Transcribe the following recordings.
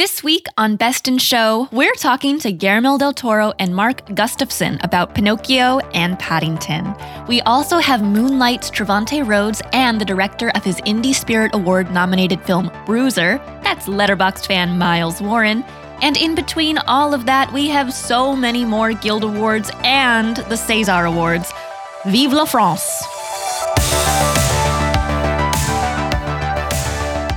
This week on Best in Show, we're talking to Guillermo del Toro and Mark Gustafson about Pinocchio and Paddington. We also have Moonlight's Trevante Rhodes and the director of his Indie Spirit Award nominated film Bruiser, that's Letterboxd fan Miles Warren. And in between all of that, we have so many more Guild Awards and the César Awards. Vive la France!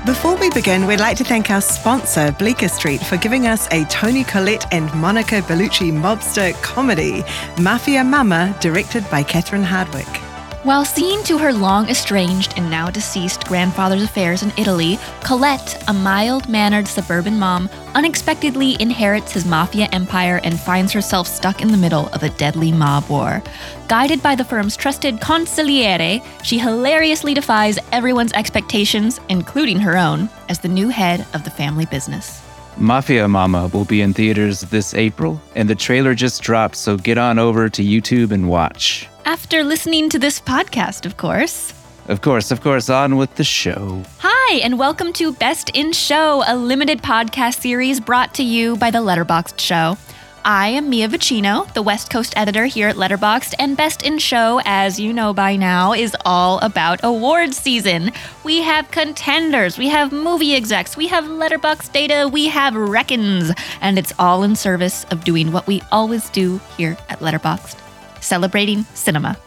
Before we begin, we'd like to thank our sponsor, Bleecker Street, for giving us a Toni Collette and Monica Bellucci mobster comedy, Mafia Mama, directed by Catherine Hardwicke. While seeing to her long estranged and now deceased grandfather's affairs in Italy, Collette, a mild mannered suburban mom, unexpectedly inherits his mafia empire and finds herself stuck in the middle of a deadly mob war. Guided by the firm's trusted consigliere, she hilariously defies everyone's expectations, including her own, as the new head of the family business. Mafia Mama will be in theaters this April, and the trailer just dropped, so get on over to YouTube and watch. After listening to this podcast, of course. Of course, of course, on with the show. Hi, and welcome to Best in Show, a limited podcast series brought to you by the Letterboxd Show. I am Mia Vicino, the West Coast editor here at Letterboxd, and Best in Show, as you know by now, is all about awards season. We have contenders, we have movie execs, we have Letterboxd data, we have reckons, and it's all in service of doing what we always do here at Letterboxd celebrating cinema.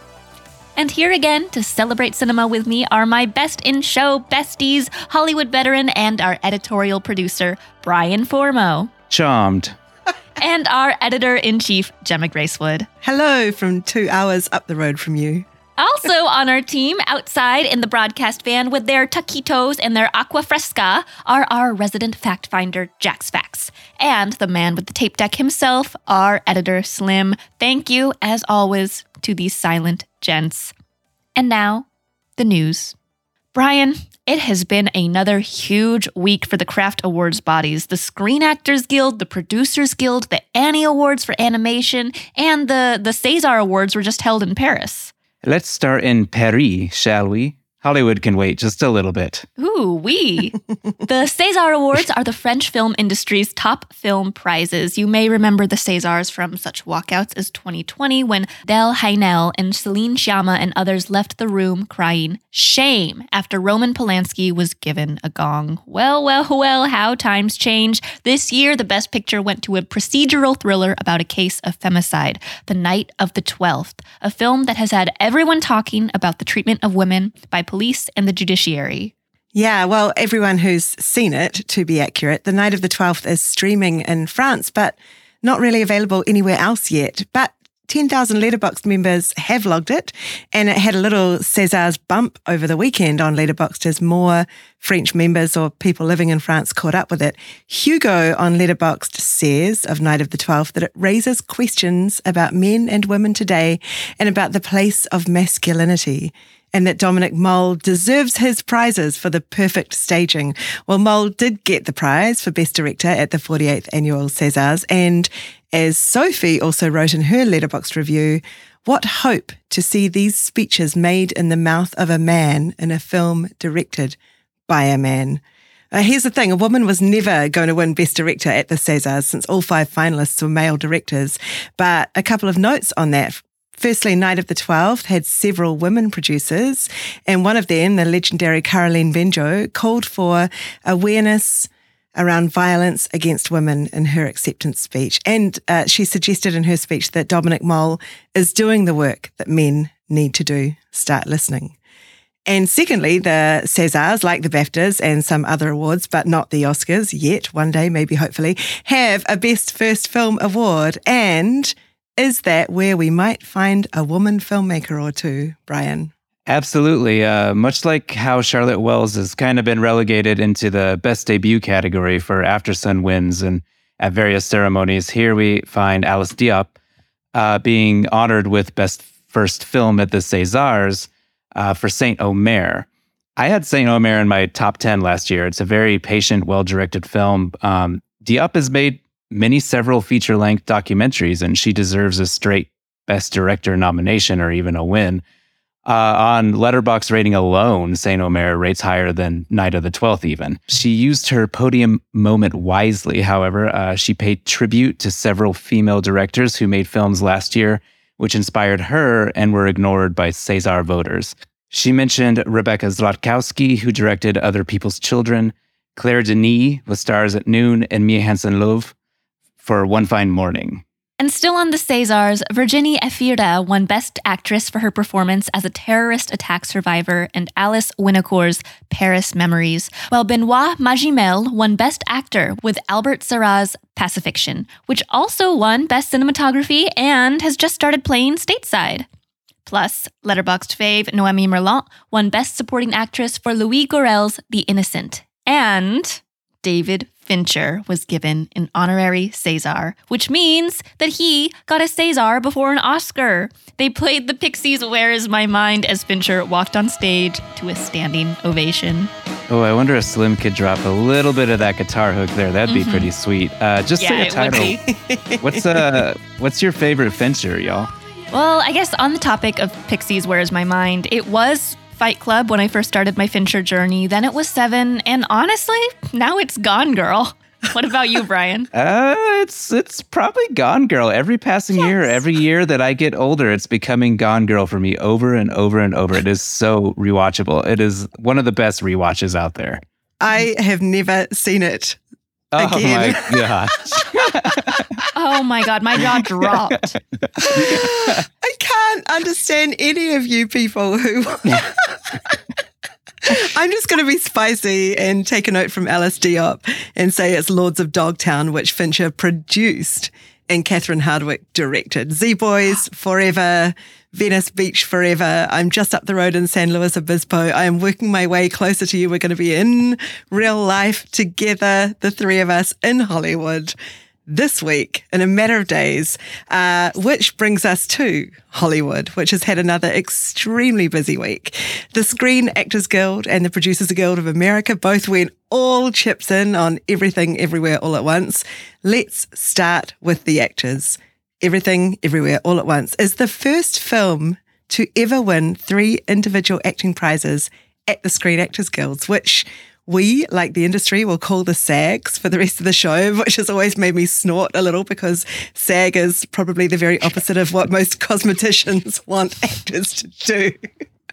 And here again to celebrate cinema with me are my best in show besties, Hollywood veteran, and our editorial producer, Brian Formo. Charmed. and our editor in chief, Gemma Gracewood. Hello from two hours up the road from you. Also on our team, outside in the broadcast van with their taquitos and their aqua fresca, are our resident fact finder, Jax Facts, and the man with the tape deck himself, our editor, Slim. Thank you, as always, to these silent gents. And now, the news. Brian, it has been another huge week for the craft awards bodies the Screen Actors Guild, the Producers Guild, the Annie Awards for animation, and the, the César Awards were just held in Paris. Let's start in Paris, shall we? Hollywood can wait just a little bit. Ooh, we. the César Awards are the French film industry's top film prizes. You may remember the Césars from such walkouts as 2020 when Adèle Haenel and Celine Sciamma and others left the room crying shame after Roman Polanski was given a gong. Well, well, well, how times change. This year, the Best Picture went to a procedural thriller about a case of femicide, The Night of the Twelfth, a film that has had everyone talking about the treatment of women by police police and the judiciary. Yeah, well, everyone who's seen it, to be accurate, The Night of the 12th is streaming in France, but not really available anywhere else yet. But 10,000 Letterboxd members have logged it, and it had a little César's bump over the weekend on Letterboxd as more French members or people living in France caught up with it. Hugo on Letterboxd says of Night of the 12th that it raises questions about men and women today and about the place of masculinity and that Dominik Moll deserves his prizes for the perfect staging. Well, Moll did get the prize for Best Director at the 48th Annual Césars. And as Sophie also wrote in her Letterboxd review, what hope to see these speeches made in the mouth of a man in a film directed by a man. Uh, here's the thing a woman was never going to win Best Director at the Césars since all five finalists were male directors. But a couple of notes on that. Firstly, Night of the Twelfth had several women producers, and one of them, the legendary Caroline Benjo, called for awareness around violence against women in her acceptance speech. And uh, she suggested in her speech that Dominik Moll is doing the work that men need to do. Start listening. And secondly, the Césars, like the BAFTAs and some other awards, but not the Oscars yet, one day, maybe hopefully, have a Best First Film award. And is that where we might find a woman filmmaker or two, Brian? Absolutely. Uh, much like how Charlotte Wells has kind of been relegated into the best debut category for Aftersun wins and at various ceremonies, here we find Alice Diop uh, being honored with best first film at the Césars uh, for Saint Omer. I had Saint Omer in my top 10 last year. It's a very patient, well directed film. Um, Diop has made many several feature length documentaries, and she deserves a straight Best Director nomination or even a win. Uh, on Letterboxd rating alone, Saint Omer rates higher than Night of the Twelfth. Even she used her podium moment wisely. However, uh, she paid tribute to several female directors who made films last year, which inspired her and were ignored by César voters. She mentioned Rebecca Zlotowski, who directed Other People's Children, Claire Denis with Stars at Noon, and Mia Hansen-Løve for One Fine Morning. And still on the Césars, Virginie Efira won Best Actress for her performance as a terrorist attack survivor in Alice Winocour's Paris Memories, while Benoit Magimel won Best Actor with Albert Serra's Pacifiction, which also won Best Cinematography and has just started playing stateside. Plus, Letterboxd fave Noémie Merlant won Best Supporting Actress for Louis Garrel's The Innocent. And David Fincher was given an honorary César, which means that he got a César before an Oscar. They played the Pixies' Where Is My Mind as Fincher walked on stage to a standing ovation. Oh, I wonder if Slim could drop a little bit of that guitar hook there. That'd be mm-hmm. pretty sweet. Uh, just yeah, say a title. what's uh, what's your favorite Fincher, y'all? Well, I guess on the topic of Pixies, Where Is My Mind, it was Fight Club when I first started my Fincher journey. Then it was Seven, and honestly, now it's Gone Girl. What about you, Brian? uh, it's it's probably Gone Girl. Every passing yes. year, every year that I get older, it's becoming Gone Girl for me over and over and over. It is so rewatchable. It is one of the best rewatches out there. I have never seen it. Oh again. my gosh. oh my god, my jaw dropped. I can't understand any of you people who I'm just going to be spicy and take a note from Alice Diop and say it's Lords of Dogtown, which Fincher produced and Catherine Hardwicke directed. Z Boys, Forever, Venice Beach Forever. I'm just up the road in San Luis Obispo. I am working my way closer to you. We're going to be in real life together, the three of us in Hollywood this week in a matter of days, uh, which brings us to Hollywood, which has had another extremely busy week. The Screen Actors Guild and the Producers Guild of America both went all chips in on everything, everywhere, all at once. Let's start with the actors. Everything, Everywhere, All at Once is the first film to ever win three individual acting prizes at the Screen Actors Guilds, which we, like the industry, will call the SAGs for the rest of the show, which has always made me snort a little because SAG is probably the very opposite of what most cosmeticians want actors to do.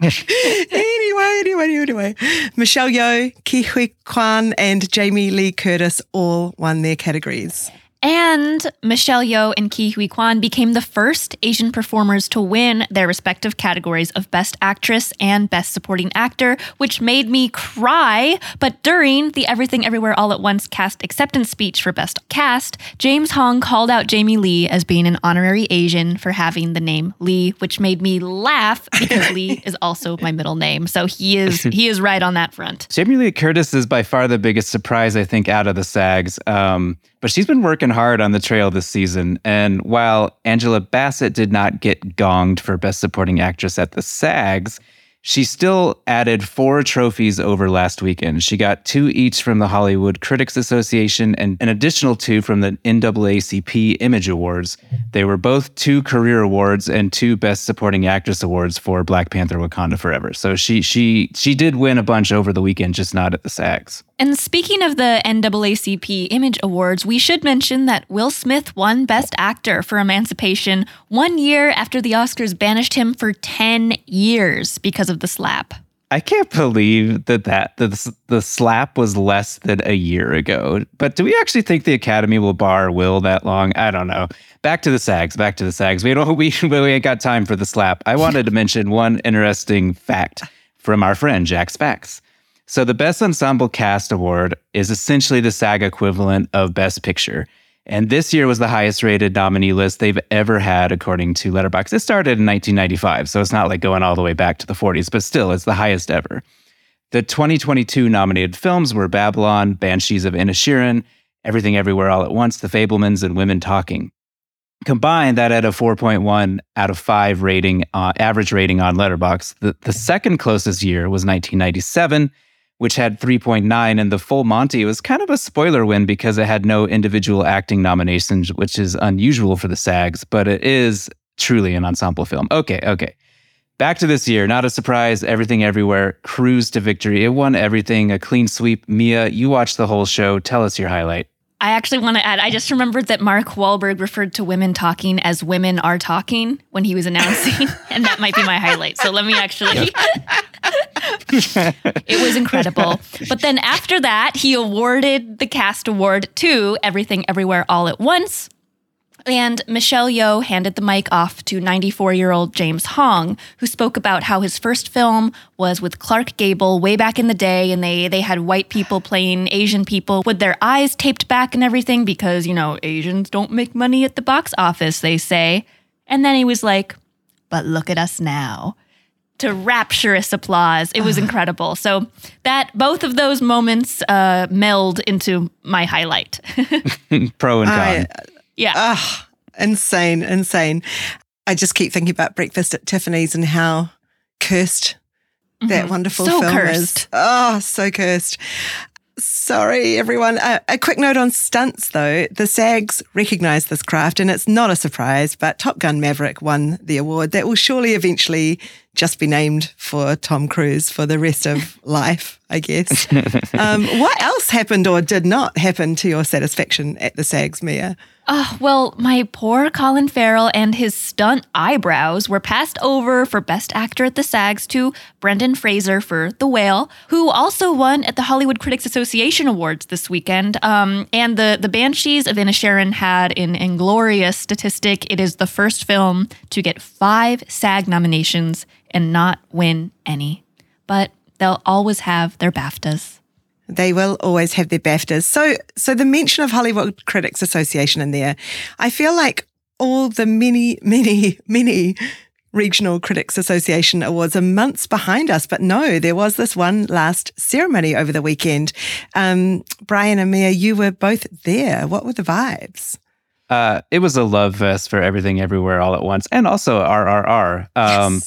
anyway, anyway, anyway. Michelle Yeoh, Ke Huy Quan, and Jamie Lee Curtis all won their categories. And Michelle Yeoh and Ke Huy Quan became the first Asian performers to win their respective categories of Best Actress and Best Supporting Actor, which made me cry. But during the Everything Everywhere All at Once cast acceptance speech for Best Cast, James Hong called out Jamie Lee as being an honorary Asian for having the name Lee, which made me laugh because Lee is also my middle name. So he is he is right on that front. Jamie Lee Curtis is by far the biggest surprise, I think, out of the SAGs. Um, but she's been working hard on the trail this season. And while Angela Bassett did not get gonged for Best Supporting Actress at the SAGs, she still added four trophies over last weekend. She got two each from the Hollywood Critics Association and an additional two from the NAACP Image Awards. They were both two career awards and two Best Supporting Actress awards for Black Panther: Wakanda Forever. So she she she did win a bunch over the weekend, just not at the SAGs. And speaking of the NAACP Image Awards, we should mention that Will Smith won Best Actor for Emancipation one year after the Oscars banished him for 10 years because of the slap. I can't believe that, that the, the slap was less than a year ago. But do we actually think the Academy will bar Will that long? I don't know. Back to the SAGs. Back to the SAGs. We don't. We, we ain't got time for the slap. I wanted to mention one interesting fact from our friend Jack Spax. So the Best Ensemble Cast Award is essentially the SAG equivalent of Best Picture. And this year was the highest rated nominee list they've ever had, according to Letterboxd. It started in 1995, so it's not like going all the way back to the 40s, but still, it's the highest ever. The 2022 nominated films were Babylon, Banshees of Inisherin, Everything Everywhere All at Once, The Fabelmans, and Women Talking. Combined, that had a 4.1 out of 5 rating, uh, average rating on Letterboxd. The, the second closest year was 1997 which had 3.9 and the full monty was kind of a spoiler win because it had no individual acting nominations which is unusual for the sags but it is truly an ensemble film okay okay Back to this year, not a surprise. Everything Everywhere, cruise to victory. It won everything, a clean sweep. Mia, you watched the whole show. Tell us your highlight. I actually want to add, I just remembered that Mark Wahlberg referred to women talking as women are talking when he was announcing, and that might be my highlight. So let me actually. it was incredible. But then after that, he awarded the cast award to Everything Everywhere All at Once, and Michelle Yeoh handed the mic off to 94 year old James Hong, who spoke about how his first film was with Clark Gable way back in the day, and they, they had white people playing Asian people with their eyes taped back and everything because, you know, Asians don't make money at the box office, they say. And then he was like, but look at us now. To rapturous applause. It was incredible. So that both of those moments uh, meld into my highlight. Pro and con. I, yeah. Ah, insane, insane. I just keep thinking about Breakfast at Tiffany's and how cursed that wonderful Mm-hmm. So film cursed. is. Oh, so cursed. Sorry, everyone. Uh, a quick note on stunts, though. The SAGs recognise this craft, and it's not a surprise, but Top Gun Maverick won the award. That will surely eventually just be named for Tom Cruise for the rest of life, I guess. um, what else happened or did not happen to your satisfaction at the SAGs, Mia? Oh, well, my poor Colin Farrell and his stunt eyebrows were passed over for Best Actor at the SAGs to Brendan Fraser for The Whale, who also won at the Hollywood Critics Association Awards this weekend. Um, and the, the Banshees of Inisherin had an inglorious statistic. It is the first film to get five SAG nominations and not win any. But they'll always have their BAFTAs. They will always have their BAFTAs. So, so the mention of Hollywood Critics Association in there, I feel like all the many, many, many regional critics association awards are months behind us. But no, there was this one last ceremony over the weekend. Um, Brian and Mia, you were both there. What were the vibes? Uh, it was a love fest for everything, everywhere, all at once, and also RRR. Um,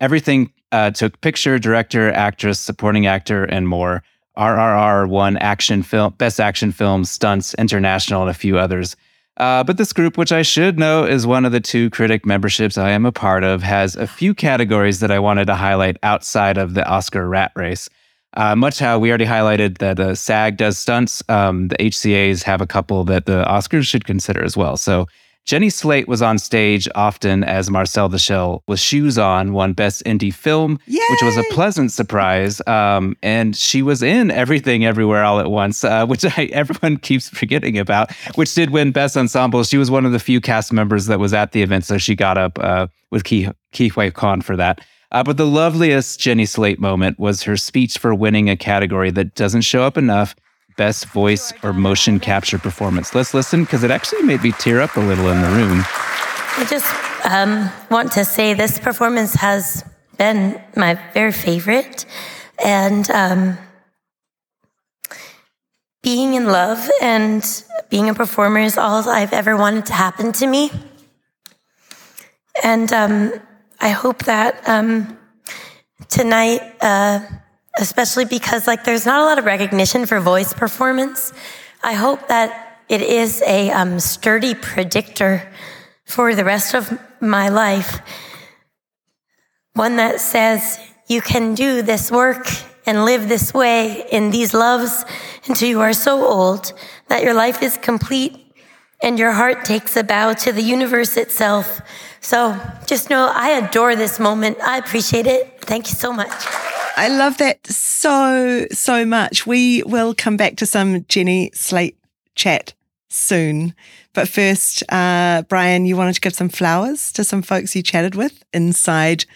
Everything uh, took picture, director, actress, supporting actor, and more. RRR won action film, best action film, stunts, international, and a few others. Uh, but this group, which I should know is one of the two critic memberships I am a part of, has a few categories that I wanted to highlight outside of the Oscar rat race. Uh, much how we already highlighted that the SAG does stunts, um, the HCAs have a couple that the Oscars should consider as well. So Jenny Slate was on stage often as Marcel the Shell with shoes on, won Best Indie Film, which was a pleasant surprise. Um, and she was in Everything Everywhere All at Once, uh, which I, everyone keeps forgetting about, which did win Best Ensemble. She was one of the few cast members that was at the event, so she got up uh, with Ke Huy Quan for that. Uh, but the loveliest Jenny Slate moment was her speech for winning a category that doesn't show up enough best voice or motion capture performance. Let's listen because it actually made me tear up a little in the room. I just um, want to say this performance has been my very favorite. And um, being in love and being a performer is all I've ever wanted to happen to me. And um, I hope that um, tonight, uh, especially because like there's not a lot of recognition for voice performance, I hope that it is a um, sturdy predictor for the rest of my life. One that says you can do this work and live this way in these loves until you are so old that your life is complete and your heart takes a bow to the universe itself. So just know I adore this moment. I appreciate it. Thank you so much. I love that so, so much. We will come back to some Jenny Slate chat soon. But first, uh, Brian, you wanted to give some flowers to some folks you chatted with inside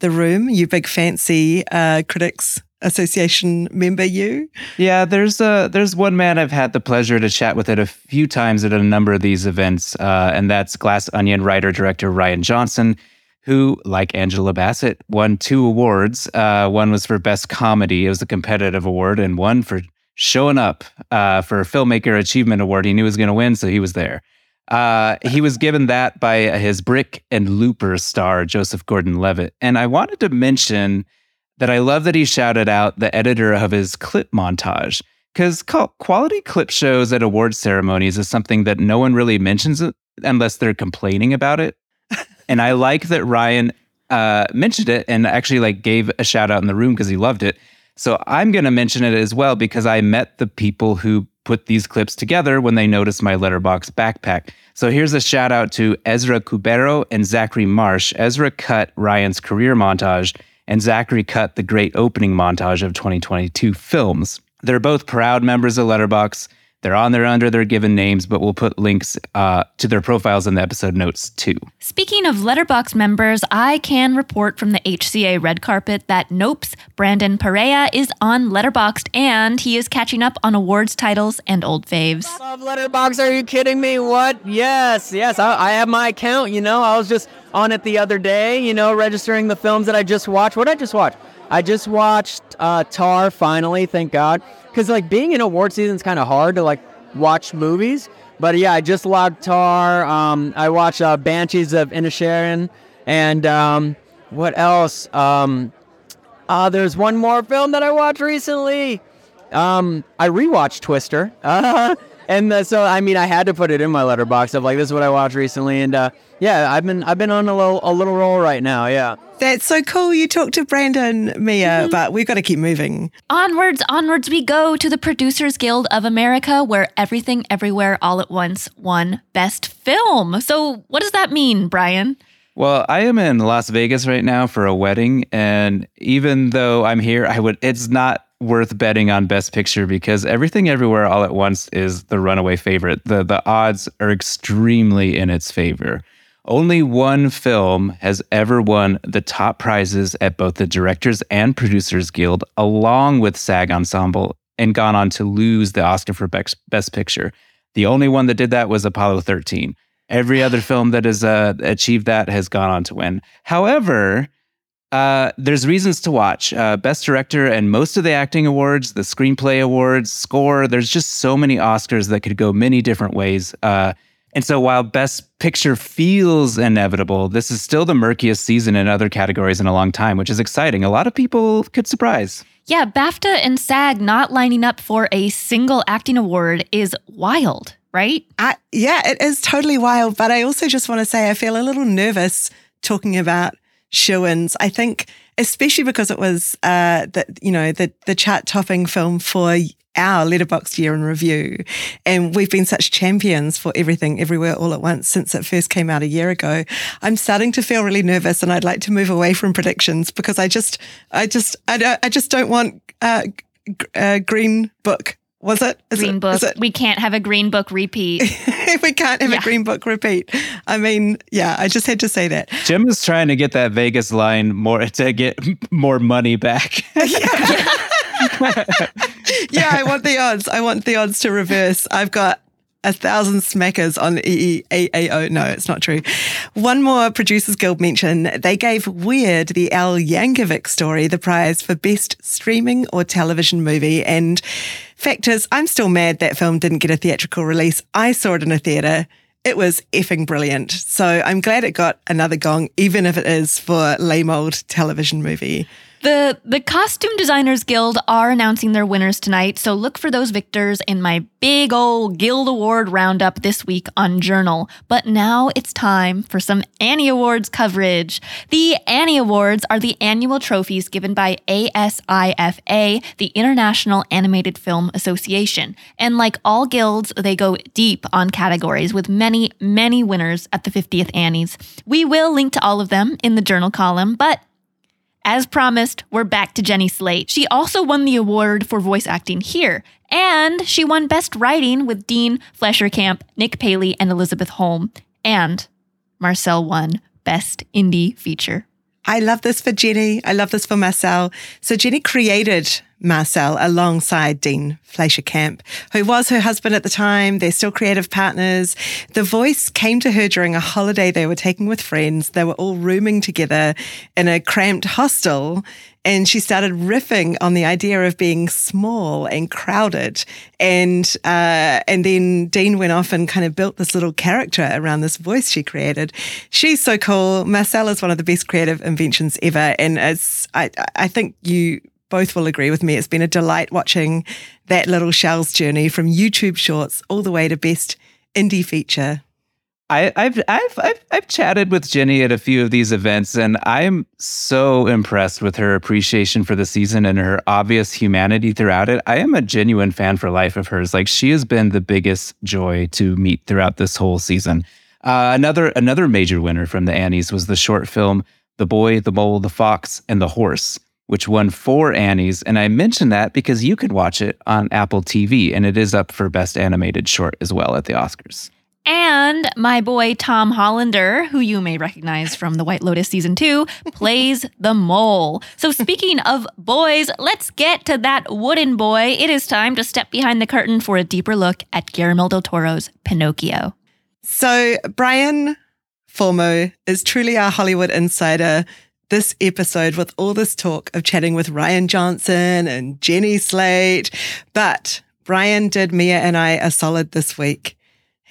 the room, you big fancy uh, Critics Association member, you. Yeah, there's uh there's one man I've had the pleasure to chat with at a few times at a number of these events, uh, and that's Glass Onion writer director Rian Johnson, who, like Angela Bassett, won two awards. Uh, one was for best comedy; it was a competitive award, and one for showing up uh, for a filmmaker achievement award. He knew he was going to win, so he was there. Uh, he was given that by his Brick and Looper star Joseph Gordon-Levitt, and I wanted to mention that I love that he shouted out the editor of his clip montage because quality clip shows at award ceremonies is something that no one really mentions unless they're complaining about it. And I like that Ryan uh, mentioned it and actually like gave a shout out in the room because he loved it. So I'm going to mention it as well because I met the people who put these clips together when they noticed my Letterboxd backpack. So here's a shout out to Ezra Cubero and Zachary Marsh. Ezra cut Ryan's career montage, and Zachary cut the great opening montage of 2022 films. They're both proud members of Letterboxd. They're on there under their given names, but we'll put links uh, to their profiles in the episode notes too. Speaking of Letterboxd members, I can report from the HCA red carpet that Nope's Brandon Perea is on Letterboxd and he is catching up on awards titles and old faves. Love Letterboxd. Are you kidding me? What? Yes, yes. I, I have my account. You know, I was just on it the other day. You know, registering the films that I just watched. What did I just watch? I just watched uh, Tar. Finally, thank God because like being in award season is kind of hard to like watch movies. But yeah, I just logged Tar. Um, I watched uh, Banshees of Inisherin, and um, what else? Um, uh, there's one more film that I watched recently. Um, I rewatched Twister. Uh, and uh, so I mean, I had to put it in my Letterboxd of like this is what I watched recently, and uh, yeah, I've been I've been on a little a little roll right now. Yeah. That's so cool. You talked to Brandon, Mia, mm-hmm. but we've got to keep moving. Onwards, onwards we go to the Producers Guild of America, where Everything Everywhere All at Once won Best Film. So, what does that mean, Brian? Well, I am in Las Vegas right now for a wedding, and even though I'm here, I would it's not worth betting on Best Picture because Everything Everywhere All at Once is the runaway favorite. The the odds are extremely in its favor. Only one film has ever won the top prizes at both the Directors and Producers Guild, along with SAG Ensemble, and gone on to lose the Oscar for Best Picture. The only one that did that was Apollo 13. Every other film that has uh, achieved that has gone on to win. However, uh, there's reasons to watch. Uh, Best Director and most of the acting awards, the screenplay awards, score. There's just so many Oscars that could go many different ways. Uh, and so while Best Picture feels inevitable, this is still the murkiest season in other categories in a long time, which is exciting. A lot of people could surprise. Yeah, BAFTA and SAG not lining up for a single acting award is wild, right? I, yeah, it is totally wild. But I also just want to say I feel a little nervous talking about show-ins. I think, especially because it was uh, the you know the the chart-topping film for our Letterboxd year in review, and we've been such champions for everything, everywhere, all at once since it first came out a year ago. I'm starting to feel really nervous, and I'd like to move away from predictions because I just, I just, I, don't, I just don't want uh, uh, Green Book was it? Is green it, book. It? We can't have a green book repeat. we can't have yeah. a green book repeat. I mean, yeah, I just had to say that. Jim is trying to get that Vegas line more to get more money back. yeah. I want the odds. I want the odds to reverse. I've got a thousand smackers on EEAAO. No, it's not true. One more Producers Guild mention. They gave Weird, the Al Yankovic story, the prize for best streaming or television movie. And fact is, I'm still mad that film didn't get a theatrical release. I saw it in a theatre. It was effing brilliant. So I'm glad it got another gong, even if it is for lame old television movie. The the Costume Designers Guild are announcing their winners tonight, so look for those victors in my big old Guild Award roundup this week on Journal. But now it's time for some Annie Awards coverage. The Annie Awards are the annual trophies given by ASIFA, the International Animated Film Association. And like all guilds, they go deep on categories with many, many winners at the 50th Annies. We will link to all of them in the Journal column, but as promised, we're back to Jenny Slate. She also won the award for voice acting here, and she won Best Writing with Dean Fleischer Camp, Nick Paley, and Elizabeth Holm. And Marcel won Best Indie Feature. I love this for Jenny. I love this for Marcel. So Jenny created Marcel alongside Dean Fleischer Camp, who was her husband at the time. They're still creative partners. The voice came to her during a holiday they were taking with friends. They were all rooming together in a cramped hostel. And she started riffing on the idea of being small and crowded. And, uh, and then Dean went off and kind of built this little character around this voice she created. She's so cool. Marcel is one of the best creative inventions ever. And it's, I, I think you both will agree with me. It's been a delight watching that little shell's journey from YouTube shorts all the way to best indie feature. I, have I've I've I've chatted with Jenny at a few of these events, and I'm so impressed with her appreciation for the season and her obvious humanity throughout it. I am a genuine fan for life of hers. Like she has been the biggest joy to meet throughout this whole season. Uh, another another major winner from the Annies was the short film "The Boy, the Mole, the Fox, and the Horse." Which won four Annies. And I mention that because you can watch it on Apple TV and it is up for Best Animated Short as well at the Oscars. And my boy Tom Hollander, who you may recognize from The White Lotus season two, plays the mole. So, speaking of boys, let's get to that wooden boy. It is time to step behind the curtain for a deeper look at Guillermo del Toro's Pinocchio. So, Brian Formo is truly our Hollywood insider. This episode, with all this talk of chatting with Rian Johnson and Jenny Slate. But Brian did Mia and I a solid this week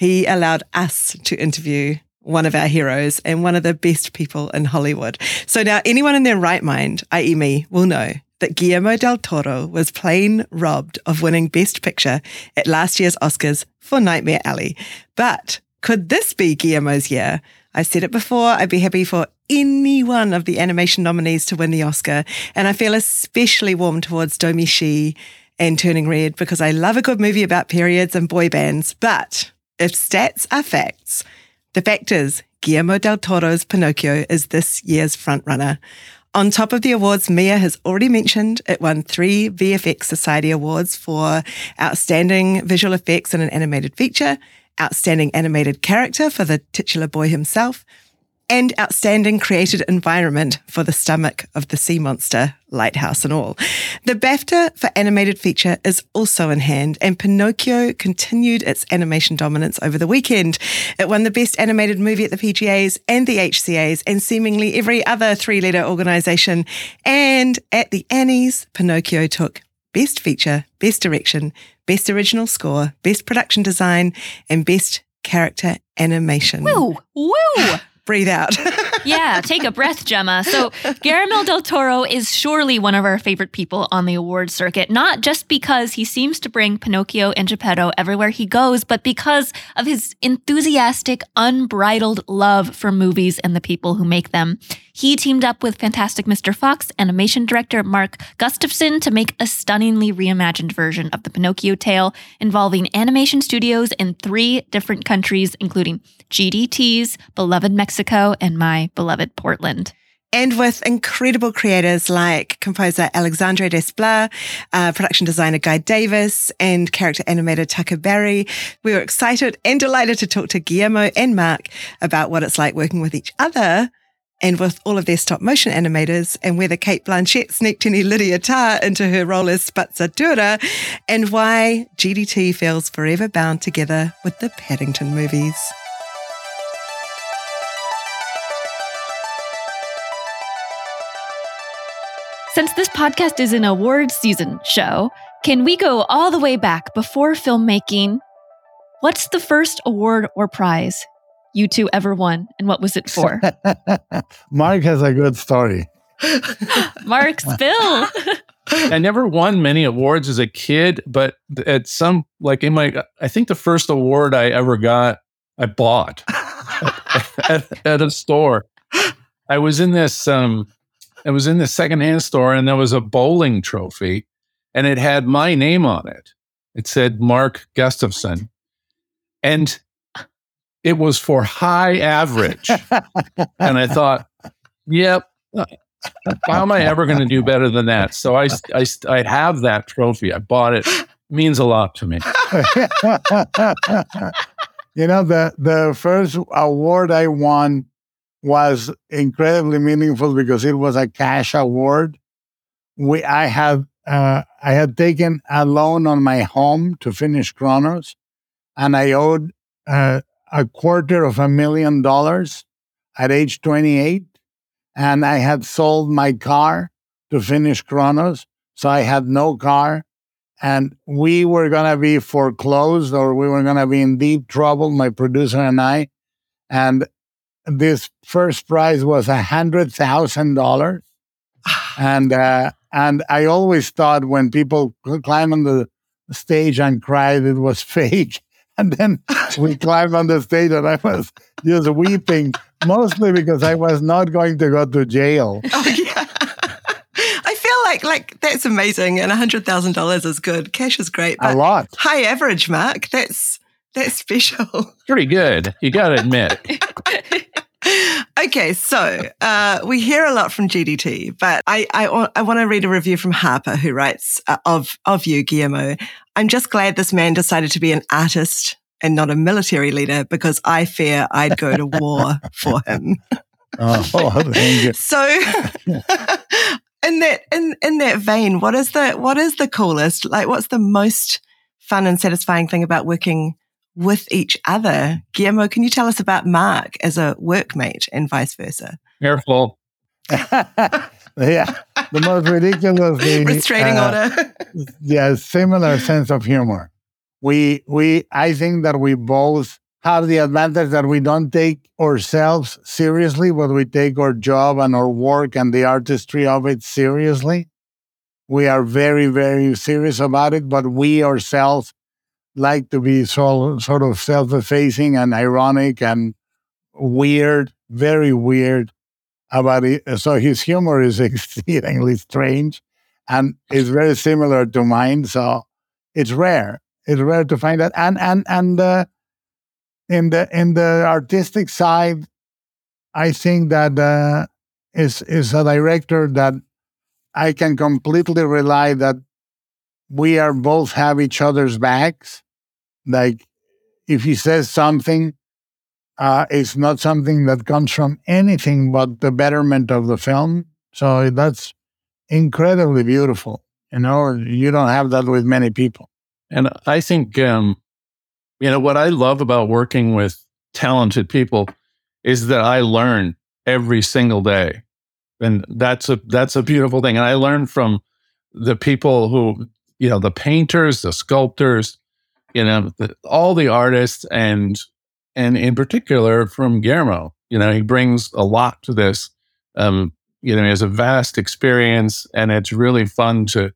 he allowed us to interview one of our heroes and one of the best people in Hollywood. So now anyone in their right mind, i.e. me, will know that Guillermo del Toro was plain robbed of winning Best Picture at last year's Oscars for Nightmare Alley. But could this be Guillermo's year? I said it before, I'd be happy for any one of the animation nominees to win the Oscar. And I feel especially warm towards Domee Shi and Turning Red because I love a good movie about periods and boy bands. But if stats are facts, the fact is Guillermo del Toro's Pinocchio is this year's frontrunner. On top of the awards Mia has already mentioned, it won three VFX Society Awards for Outstanding Visual Effects in an Animated Feature, Outstanding Animated Character for the titular boy himself, and outstanding created environment for the stomach of the sea monster, lighthouse and all. The BAFTA for animated feature is also in hand, and Pinocchio continued its animation dominance over the weekend. It won the best animated movie at the PGAs and the HCAs, and seemingly every other three letter organization. And at the Annies, Pinocchio took Best Feature, Best Direction, Best Original Score, Best Production Design, and Best Character Animation. Woo! Woo! Breathe out. yeah, take a breath, Gemma. So, Guillermo del Toro is surely one of our favorite people on the award circuit, not just because he seems to bring Pinocchio and Geppetto everywhere he goes, but because of his enthusiastic, unbridled love for movies and the people who make them. He teamed up with Fantastic Mr. Fox animation director Mark Gustafson to make a stunningly reimagined version of the Pinocchio tale involving animation studios in three different countries, including GDT's beloved Mexico and my beloved Portland and with incredible creators like composer Alexandre Desplat, uh, production designer Guy Davis, and character animator Tucker Barrie. We were excited and delighted to talk to Guillermo and Mark about what it's like working with each other and with all of their stop motion animators and whether Cate Blanchett sneaked any Lydia Tár into her role as Spazzatura and why GDT feels forever bound together with the Paddington movies. Since this podcast is an awards season show, can we go all the way back before filmmaking? What's the first award or prize you two ever won, and what was it for? Mark has a good story. Mark, spill. I never won many awards as a kid, but at some like in my, I think the first award I ever got, I bought at, at, at a store. I was in this um, it was in the secondhand store, and there was a bowling trophy, and it had my name on it. It said Mark Gustafson, and it was for high average. and I thought, yep, how am I ever going to do better than that? So I, I, I have that trophy. I bought it. it means a lot to me. you know, the the first award I won was incredibly meaningful because it was a cash award. We I had uh, I had taken a loan on my home to finish Cronos, and I owed uh, a quarter of a million dollars at age 28, and I had sold my car to finish Cronos, so I had no car. And we were going to be foreclosed or we were going to be in deep trouble, my producer and I. And this first prize was a hundred thousand dollars, and uh, and I always thought when people climb on the stage and cried, it was fake. And then we climbed on the stage, and I was just weeping, mostly because I was not going to go to jail. Oh yeah. I feel like like that's amazing, and a hundred thousand dollars is good. Cash is great, A lot. high average, Mark. That's that's special. Pretty good. You got to admit. Okay, so uh, we hear a lot from GDT, but I I, I want to read a review from Harper, who writes uh, of of you, Guillermo. I'm just glad this man decided to be an artist and not a military leader because I fear I'd go to war for him. Oh, you. So, in that in in that vein, what is the what is the coolest? Like, what's the most fun and satisfying thing about working with each other? Guillermo, can you tell us about Mark as a workmate and vice versa? Careful. yeah, the most ridiculously Restraining uh, order. yeah, similar sense of humor. We we I think that we both have the advantage that we don't take ourselves seriously, but we take our job and our work and the artistry of it seriously. We are very, very serious about it, but we ourselves like to be so, sort of self-effacing and ironic and weird, very weird about it. So his humor is exceedingly strange and is very similar to mine. So it's rare. It's rare to find that. And and and uh, in the in the artistic side, I think that uh, is is a director that I can completely rely that we are both have each other's backs. Like if he says something, uh, it's not something that comes from anything but the betterment of the film. So that's incredibly beautiful. You know, you don't have that with many people. And I think, um, you know, what I love about working with talented people is that I learn every single day, and that's a that's a beautiful thing. And I learn from the people who, you know, the painters, the sculptors, you know, the, all the artists, and and in particular from Guillermo. You know, he brings a lot to this. Um, you know, he has a vast experience, and it's really fun to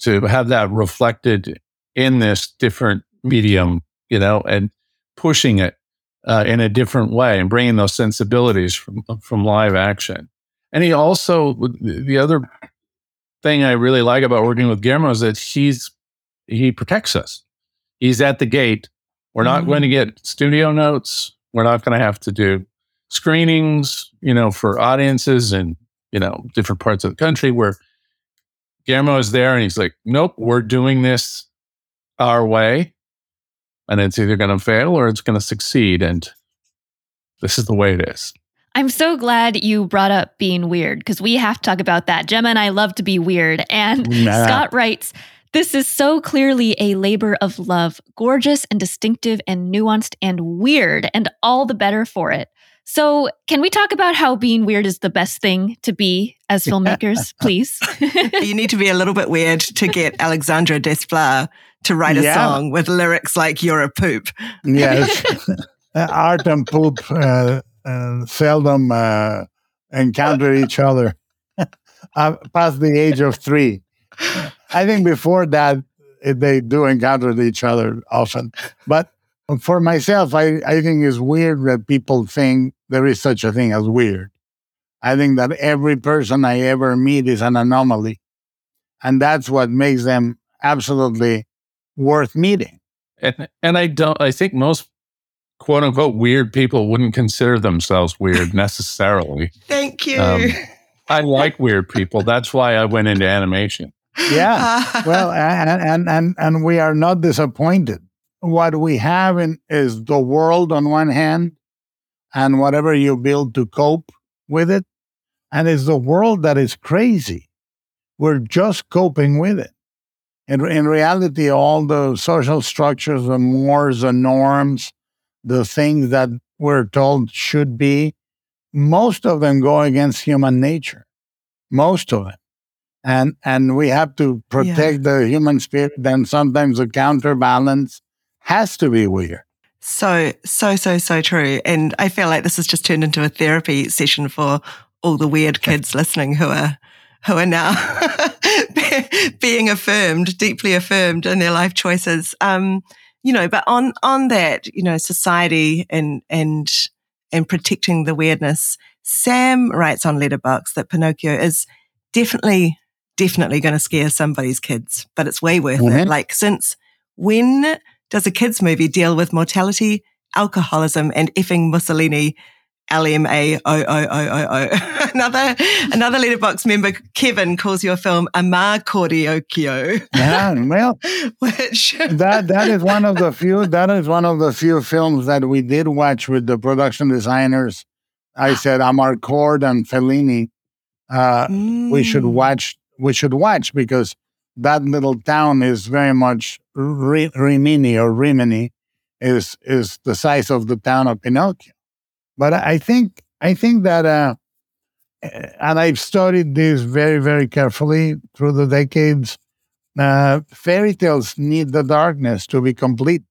to have that reflected in this different medium, you know, and pushing it uh, in a different way and bringing those sensibilities from from live action. And he also the other thing I really like about working with Guillermo is that he's he protects us. He's at the gate. We're not Mhm. going to get studio notes. We're not going to have to do screenings, you know, for audiences in you know different parts of the country where Guillermo is there and he's like, "Nope, we're doing this our way, and it's either going to fail or it's going to succeed, and this is the way it is." I'm so glad you brought up being weird because we have to talk about that. Gemma and I love to be weird. And Nah. Scott writes, This is so clearly a labor of love, gorgeous and distinctive and nuanced and weird, and all the better for it. So, can we talk about how being weird is the best thing to be as filmmakers, please? you need to be a little bit weird to get Alexandre Desplat to write a Yeah. song with lyrics like "You're a poop." Yes. Uh, Art and poop uh, uh, seldom uh, encounter each other uh, past the age of three. I think before that, they do encounter each other often. But for myself, I, I think it's weird that people think there is such a thing as weird. I think that every person I ever meet is an anomaly. And that's what makes them absolutely worth meeting. And and I don't. I think most quote unquote weird people wouldn't consider themselves weird necessarily. Thank you. Um, I like weird people. That's why I went into animation. Yeah. well, and, and and and we are not disappointed. What we have in, is the world on one hand, and whatever you build to cope with it, and it's the world that is crazy. We're just coping with it. In in reality, all the social structures, the mores, the norms, the things that we're told should be, most of them go against human nature. Most of them and and we have to protect the human spirit and sometimes the counterbalance has to be weird So, so, so, so true. And I feel like this has just turned into a therapy session for all the weird kids listening who are who are now being affirmed, deeply affirmed in their life choices. Um, you know, but on on that, you know, society and and and protecting the weirdness, Sam writes on Letterboxd that Pinocchio is definitely definitely going to scare somebody's kids, but it's way worth Mhm. it. Like since when does a kids movie deal with mortality, alcoholism, and effing Mussolini? L M A O O O O O. Another another Letterboxd member, Kevin, calls your film Amarcordiocchio, Yeah, well, which that that is one of the few that is one of the few films that we did watch with the production designers. I said Amarcord and Fellini. Uh, we should Mm. watch. We should watch because that little town is very much Ri- Rimini or Rimini is is the size of the town of Pinocchio. But I think I think that, uh, and I've studied this very very carefully through the decades. Uh, fairy tales need the darkness to be complete,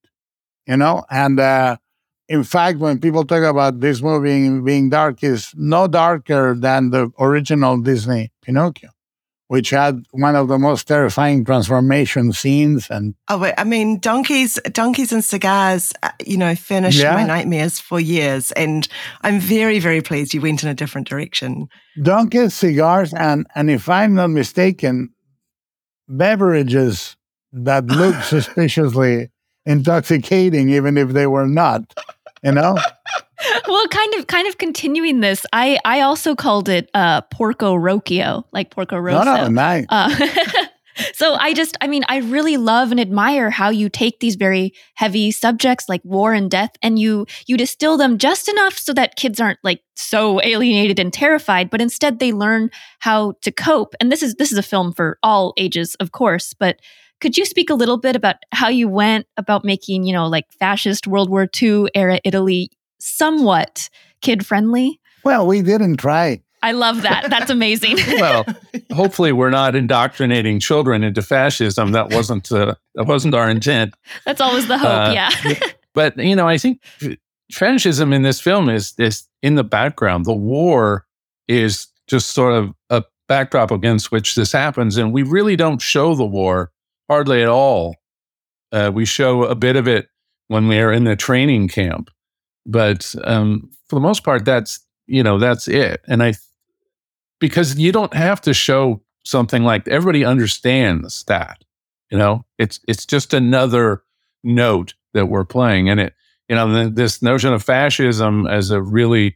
you know. And uh, in fact, when people talk about this movie being dark, is no darker than the original Disney Pinocchio, which had one of the most terrifying transformation scenes. And Oh, wait, I mean, donkeys, donkeys and cigars, uh, you know, furnished Yeah. my nightmares for years. And I'm very, very pleased you went in a different direction. donkeys, cigars, and and if I'm not mistaken, beverages that look suspiciously intoxicating, even if they were not. You know. Well, kind of, kind of continuing this. I, I also called it uh, Porco Rocio, like Porco No, Rosso. no, nice. Uh, so I just, I mean, I really love and admire how you take these very heavy subjects like war and death, and you you distill them just enough so that kids aren't like so alienated and terrified, but instead they learn how to cope. And this is this is a film for all ages, of course, but. Could you speak a little bit about how you went about making, you know, like fascist World War II era Italy somewhat kid friendly? Well, we didn't try. I love that. That's amazing. Well, hopefully we're not indoctrinating children into fascism. That wasn't uh, that wasn't our intent. That's always the hope. Uh, yeah. But you know, I think f- fascism in this film is is in the background. The war is just sort of a backdrop against which this happens, and we really don't show the war hardly at all. Uh, we show a bit of it when we are in the training camp, but um, for the most part, that's you know that's it. And I because you don't have to show something like everybody understands that you know? It's it's just another note that we're playing. And it you know th- this notion of fascism as a really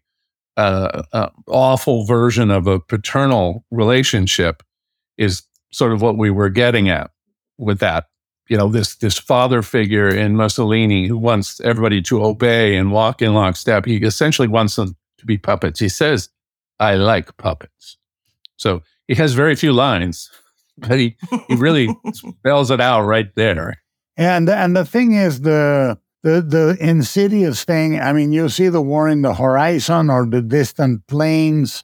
uh, uh, awful version of a paternal relationship is sort of what we were getting at with that you know this this father figure in Mussolini who wants everybody to obey and walk in lockstep he essentially wants them to be puppets he says I like puppets so he has very few lines but he he really spells it out right there And and the thing is the the the insidious thing. I mean, you see the war in the horizon or the distant plains,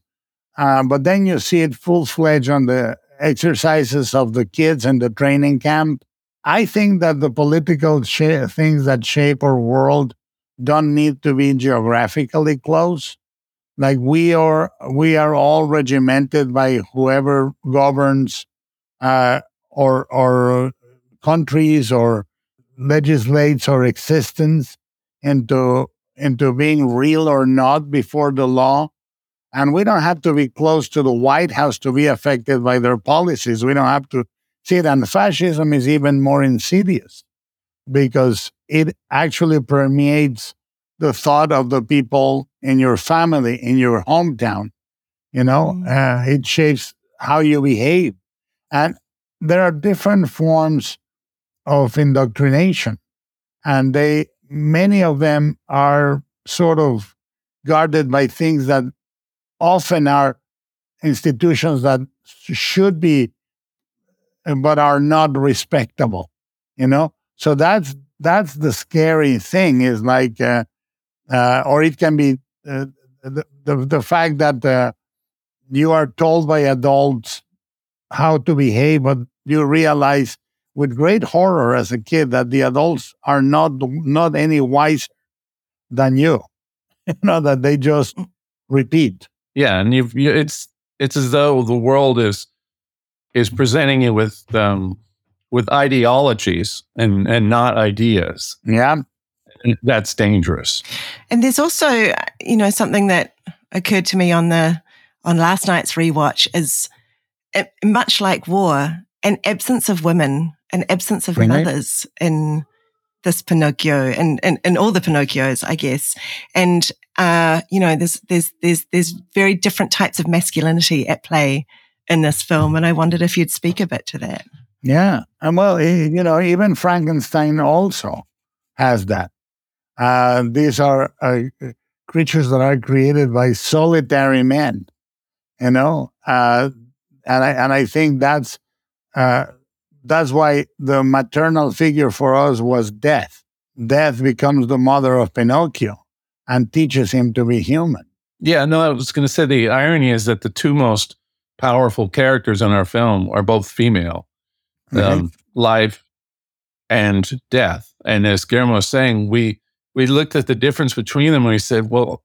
uh, but then you see it full fledged on the exercises of the kids in the training camp. I think that the political sh- things that shape our world don't need to be geographically close. Like we are, we are all regimented by whoever governs, uh, or or countries or legislates or existence into into being real or not before the law. And we don't have to be close to the White House to be affected by their policies. We don't have to see. And fascism is even more insidious because it actually permeates the thought of the people in your family, in your hometown. You know, Mm. uh, it shapes how you behave. And there are different forms of indoctrination and they many of them are sort of guarded by things that often are institutions that should be but are not respectable you know so that's that's the scary thing is like uh, uh, or it can be uh, the, the the fact that uh, you are told by adults how to behave but you realize with great horror as a kid that the adults are not not any wiser than you. You know that they just repeat. Yeah, and you, it's it's as though the world is is presenting you with um, with ideologies and and not ideas. Yeah. And that's dangerous. And there's also, you know, something that occurred to me on the on last night's rewatch is it, much like war, an absence of women, an absence of Right. mothers in this Pinocchio and, and, and all the Pinocchios, I guess. And uh, you know, there's there's there's there's very different types of masculinity at play in this film. And I wondered if you'd speak a bit to that. Yeah. And well, you know, even Frankenstein also has that. Uh, these are uh, creatures that are created by solitary men, you know, uh, and I and I think that's uh, that's why the maternal figure for us was death. Death becomes the mother of Pinocchio and teaches him to be human. Yeah, no, I was going to say the irony is that the two most powerful characters in our film are both female, um, life and death. And as Guillermo was saying, we we looked at the difference between them and we said, well,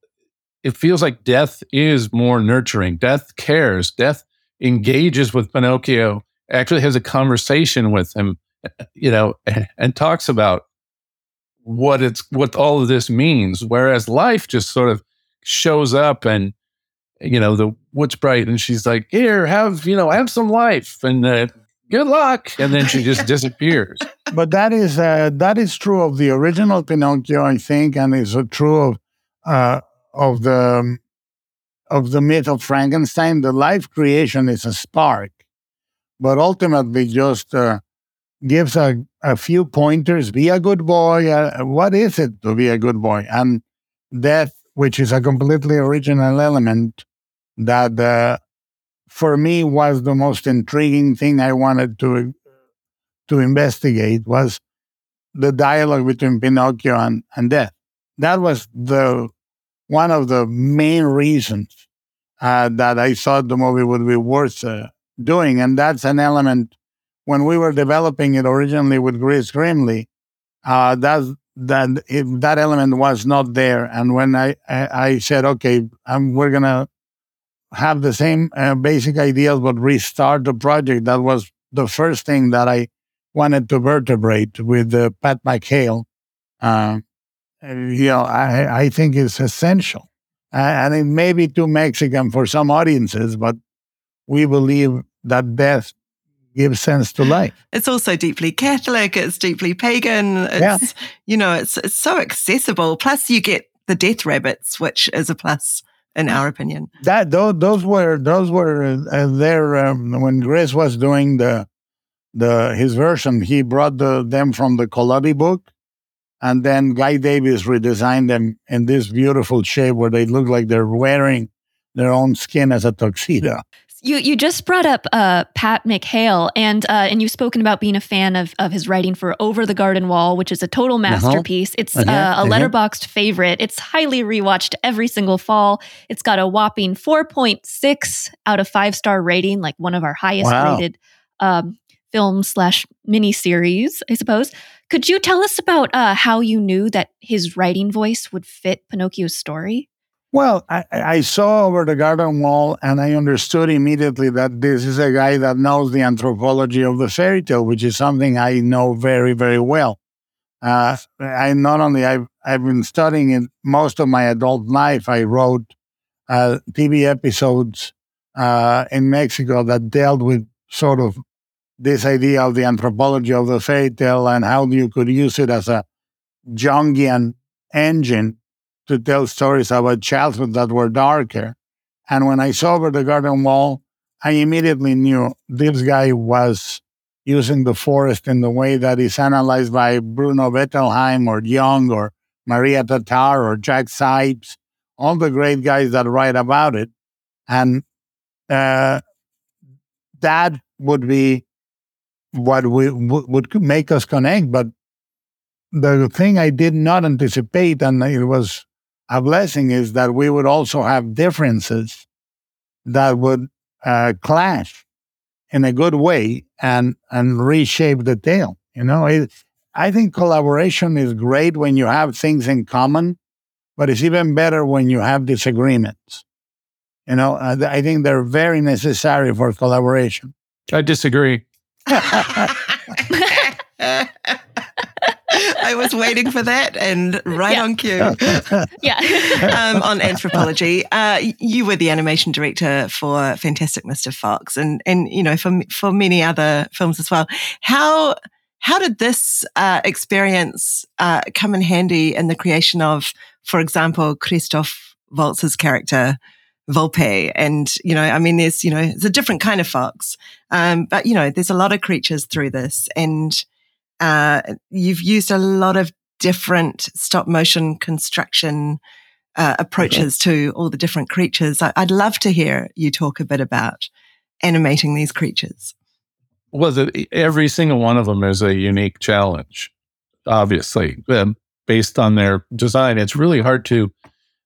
it feels like death is more nurturing. Death cares. Death engages with Pinocchio, actually has a conversation with him, you know, and talks about what it's what all of this means. Whereas life just sort of shows up and you know the what's bright and she's like here have you know have some life and uh, good luck and then she just disappears but that is uh, that is true of the original Pinocchio, I think, and is uh, true of uh, of the um, of the myth of Frankenstein. The life creation is a spark, but ultimately just uh, gives a, a few pointers. Be a good boy. Uh, what is it to be a good boy? And death, which is a completely original element that uh, for me was the most intriguing thing I wanted to to investigate was the dialogue between Pinocchio and, and death. That was the one of the main reasons uh, that I thought the movie would be worth uh, doing, and that's an element. When we were developing it originally with Gris Grimly, uh, that that that element was not there. And when I I, I said, okay, um, we're gonna have the same uh, basic ideas, but restart the project, that was the first thing that I wanted to vertebrate with uh, Pat McHale. Uh, you know, I, I think it's essential. Uh, and it may be too Mexican for some audiences, but we believe that death gives sense to life. It's also deeply Catholic. It's deeply pagan. It's, Yeah. you know, it's, it's so accessible. Plus you get the death rabbits, which is a plus in our opinion. That those, those were those were uh, there um, when Gris was doing the the his version. He brought the, them from the Collodi book, and then Guy Davis redesigned them in this beautiful shape where they look like they're wearing their own skin as a tuxedo. You you just brought up uh, Pat McHale, and uh, and you've spoken about being a fan of of his writing for Over the Garden Wall, which is a total masterpiece. It's Uh-huh, uh, a uh-huh. Letterboxd favorite. It's highly rewatched every single fall. It's got a whopping four point six out of five star rating, like one of our highest Wow. rated um, film slash miniseries, I suppose. Could you tell us about uh, how you knew that his writing voice would fit Pinocchio's story? Well, I, I saw over the garden wall and I understood immediately that this is a guy that knows the anthropology of the fairy tale, which is something I know very, very well. Uh, I not only I've I've been studying it most of my adult life. I wrote uh, TV episodes uh, in Mexico that dealt with sort of this idea of the anthropology of the fairy tale and how you could use it as a Jungian engine to tell stories about childhood that were darker. And when I saw over the garden wall, I immediately knew this guy was using the forest in the way that is analyzed by Bruno Bettelheim or Jung or Maria Tatar or Jack Zipes, all the great guys that write about it. And uh, that would be what we, would would make us connect. But the thing I did not anticipate, and it was a blessing is that we would also have differences that would uh, clash in a good way and and reshape the tale. You know, it, I think collaboration is great when you have things in common, but it's even better when you have disagreements. You know, uh, I think they're very necessary for collaboration. i disagree I was waiting for that and right Yeah. on cue. yeah. um, on anthropology. Uh, you were the animation director for Fantastic Mr. Fox, and and you know for for many other films as well. How how did this uh, experience uh, come in handy in the creation of, for example, Christoph Waltz's character? Volpe, and you know, I mean, there's you know, it's a different kind of fox, um, but you know, there's a lot of creatures through this, and uh, you've used a lot of different stop motion construction uh, approaches to all the different creatures. I, I'd love to hear you talk a bit about animating these creatures. well, the, every single one of them is a unique challenge, obviously, um, based on their design. It's really hard to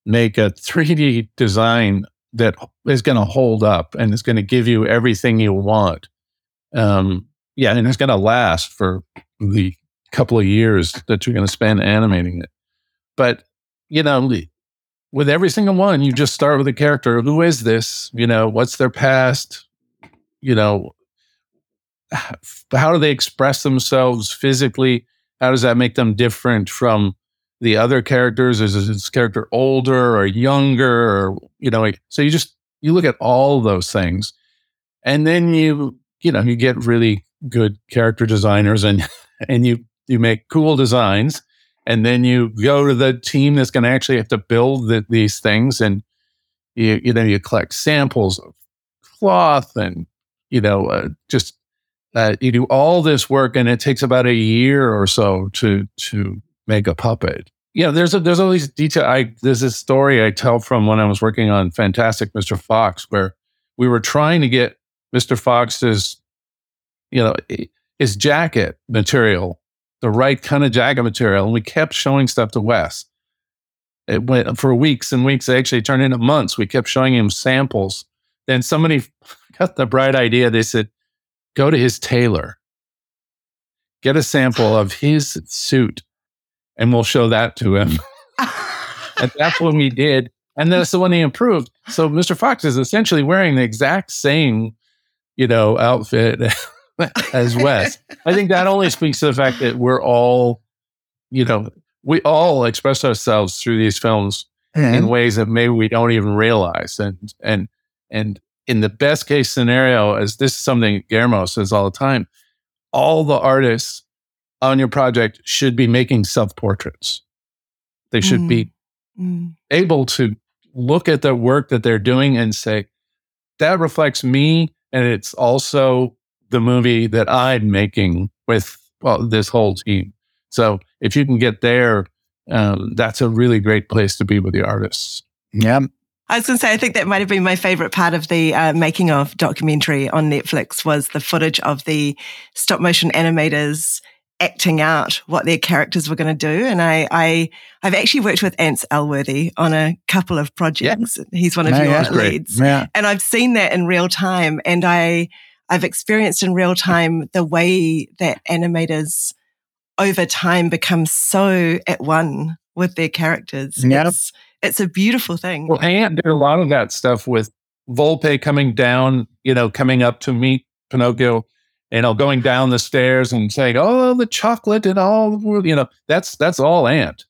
make a 3D design that is going to hold up and is going to give you everything you want. Um, yeah, and it's going to last for the couple of years that you're going to spend animating it. But, you know, with every single one, you just start with a character. Who is this? You know, what's their past? You know, how do they express themselves physically? How does that make them different from the other characters? Is this character older or younger? Or you know, so you just you look at all those things, and then you you know you get really good character designers, and and you you make cool designs, and then you go to the team that's going to actually have to build the, these things, and you you know you collect samples of cloth and you know uh, just uh, you do all this work and it takes about a year or so to to make a puppet. You know, there's a, there's all these detail. I there's this story I tell from when I was working on Fantastic Mr. Fox, where we were trying to get Mr. Fox's, you know, his jacket material, the right kind of jacket material, and we kept showing stuff to Wes. It went for weeks and weeks. It actually turned into months. We kept showing him samples. Then somebody got the bright idea. They said, go to his tailor, get a sample of his suit, and we'll show that to him. Hmm. and that's what we did. And that's the one he improved. So Mr. Fox is essentially wearing the exact same, you know, outfit as Wes. I think that only speaks to the fact that we're all, you know, we all express ourselves through these films in ways that maybe we don't even realize. And and and in the best case scenario, as this is something Guillermo says all the time, all the artists on your project should be making self portraits. They should be Mm. able to look at the work that they're doing and say, that reflects me. And it's also the movie that I'm making with well, this whole team. So if you can get there, um, that's a really great place to be with the artists. yeah, I was going to say, I think that might have been my favorite part of the uh, making of documentary on Netflix was the footage of the stop motion animators acting out what their characters were going to do. And I, I, I've actually worked with Ants Elworthy on a couple of projects. He's one of Yeah, your yeah. Leads. yeah. and I've seen that in real time and I I've experienced in real time the way that animators over time become so at one with their characters. Yep. It's it's a beautiful thing. Well, Ant did a lot of that stuff with Volpe coming down, you know, coming up to meet Pinocchio, you know, going down the stairs and saying, "Oh, the chocolate and all," the world," you know, that's that's all Ant.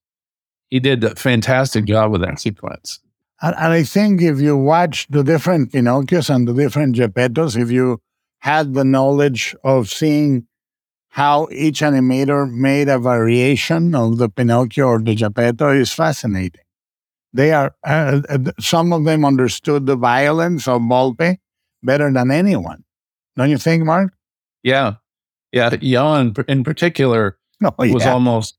He did a fantastic job with that sequence. And, and I think if you watch the different Pinocchios and the different Geppettos, if you had the knowledge of seeing how each animator made a variation of the Pinocchio or the Geppetto is fascinating. They are, uh, uh, some of them understood the violence of Volpe better than anyone. Don't you think, Mark? Yeah, yeah. Jan, in particular, No, was almost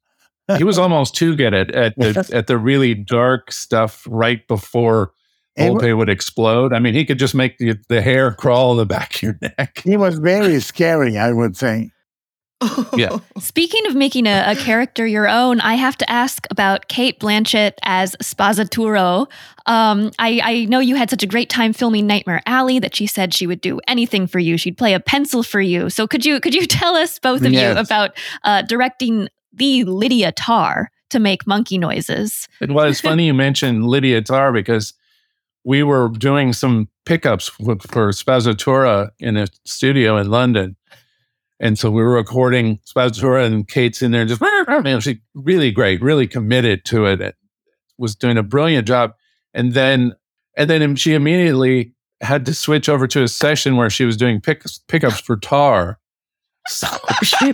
he was almost too good at at the, at the really dark stuff right before Volpe would explode. I mean, he could just make the, the hair crawl in the back of your neck. he was very scary, I would say. Yeah. Speaking of making a, a character your own, I have to ask about Cate Blanchett as Spazzatura. Um, I, I know you had such a great time filming Nightmare Alley that she said she would do anything for you. She'd play a pencil for you. So could you could you tell us both of Yes. you about uh, directing the Lydia Tár to make monkey noises? And well, it's funny you mentioned Lydia Tár because we were doing some pickups for, Spazzatura in a studio in London. And so we were recording Spazzatura and Cate's in there and just, know, she really great, really committed to it. it. Was doing a brilliant job. And then, and then she immediately had to switch over to a session where she was doing pick, pickups for Tár. So she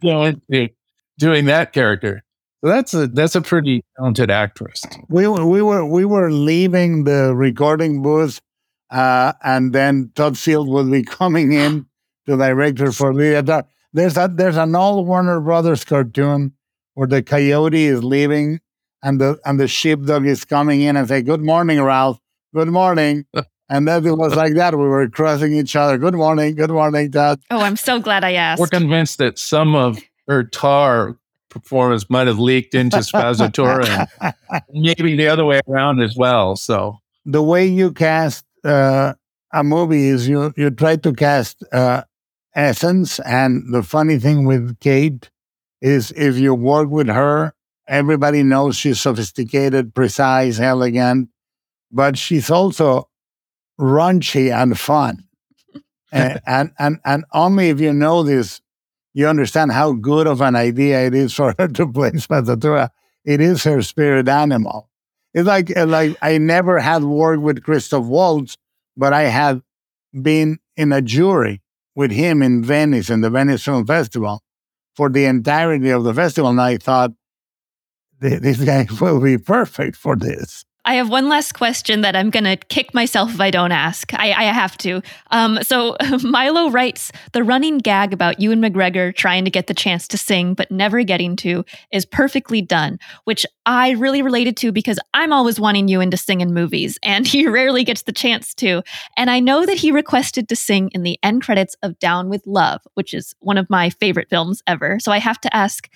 go into doing that character. So that's a that's a pretty talented actress. We were we were we were leaving the recording booth, uh, and then Todd Field would be coming in to direct her for the. There's a there's an old Warner Brothers cartoon where the coyote is leaving and the and the sheepdog is coming in and say, "Good morning, Ralph. Good morning." and then it was like that. We were crossing each other. Good morning. Good morning, Todd. Oh, I'm so glad I asked. We're convinced that some of her Tár performance might have leaked into Spazzatura and maybe the other way around as well. So the way you cast uh, a movie is you you try to cast uh, essence, and the funny thing with Cate is if you work with her, everybody knows she's sophisticated, precise, elegant, but she's also raunchy and fun. and, and and and only if you know this you understand how good of an idea it is for her to play Spazzatura. It is her spirit animal. It's like uh, like I never had worked with Christoph Waltz, but I had been in a jury with him in Venice in the Venice Film Festival for the entirety of the festival, and I thought this guy will be perfect for this. I have one last question that I'm going to kick myself if I don't ask. I, I have to. Um, so Milo writes The running gag about Ewan McGregor trying to get the chance to sing but never getting to is perfectly done, which I really related to because I'm always wanting Ewan to sing in movies and he rarely gets the chance to. And I know that he requested to sing in the end credits of Down with Love, which is one of my favorite films ever. So I have to ask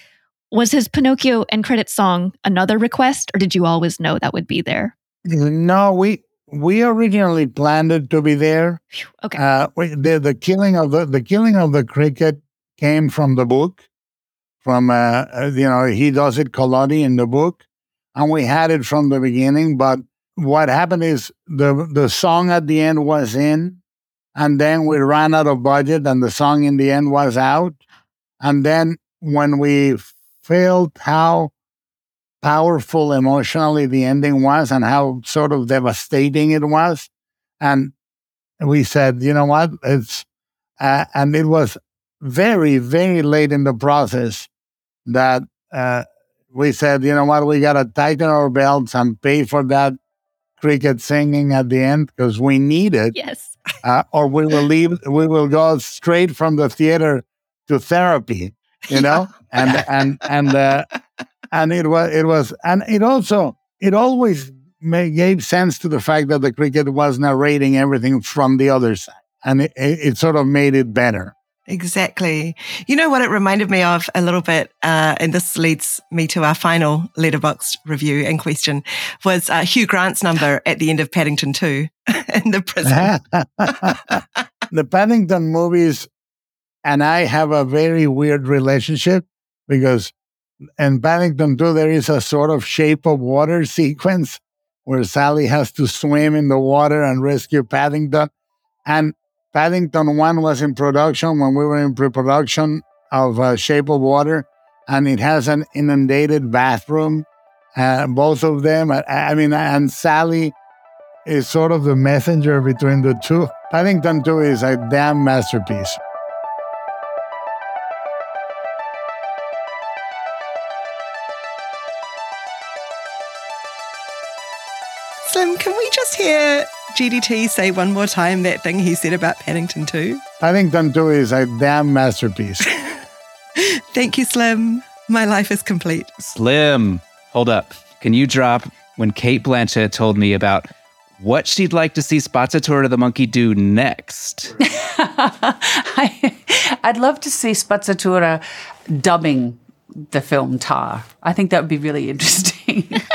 was his Pinocchio and credit song another request, or did you always know that would be there? No, we we originally planned it to be there. Okay. Uh, we, the the killing of the the killing of the cricket came from the book, from uh, uh, you know he does it Collodi in the book, and we had it from the beginning. But what happened is the the song at the end was in, and then we ran out of budget, and the song in the end was out, and then when we felt how powerful emotionally the ending was and how sort of devastating it was. And we said, you know what? It's, uh, and it was very, very late in the process that uh, we said, you know what? We got to tighten our belts and pay for that cricket singing at the end because we need it. Yes. Uh, or we will leave, we will go straight from the theater to therapy you know, and and and uh, and it was it was and it also it always made, gave sense to the fact that the cricket was narrating everything from the other side, and it, it, sort of made it better. Exactly. You know what it reminded me of a little bit, uh, and this leads me to our final Letterboxd review and question was uh, Hugh Grant's number at the end of Paddington 2 in the prison. the Paddington movies and I have a very weird relationship because in Paddington 2, there is a sort of shape of water sequence where Sally has to swim in the water and rescue Paddington. And Paddington 1 was in production when we were in pre production of uh, Shape of Water, and it has an inundated bathroom, uh, both of them. I, I mean, and Sally is sort of the messenger between the two. Paddington 2 is a damn masterpiece. Hear GDT say one more time that thing he said about Paddington 2? Paddington 2 is a damn masterpiece. Thank you, Slim. My life is complete. Slim, hold up. Can you drop when Cate Blanchett told me about what she'd like to see Spazzatura the monkey do next? I, would love to see Spazzatura dubbing the film Tár. I think that would be really interesting.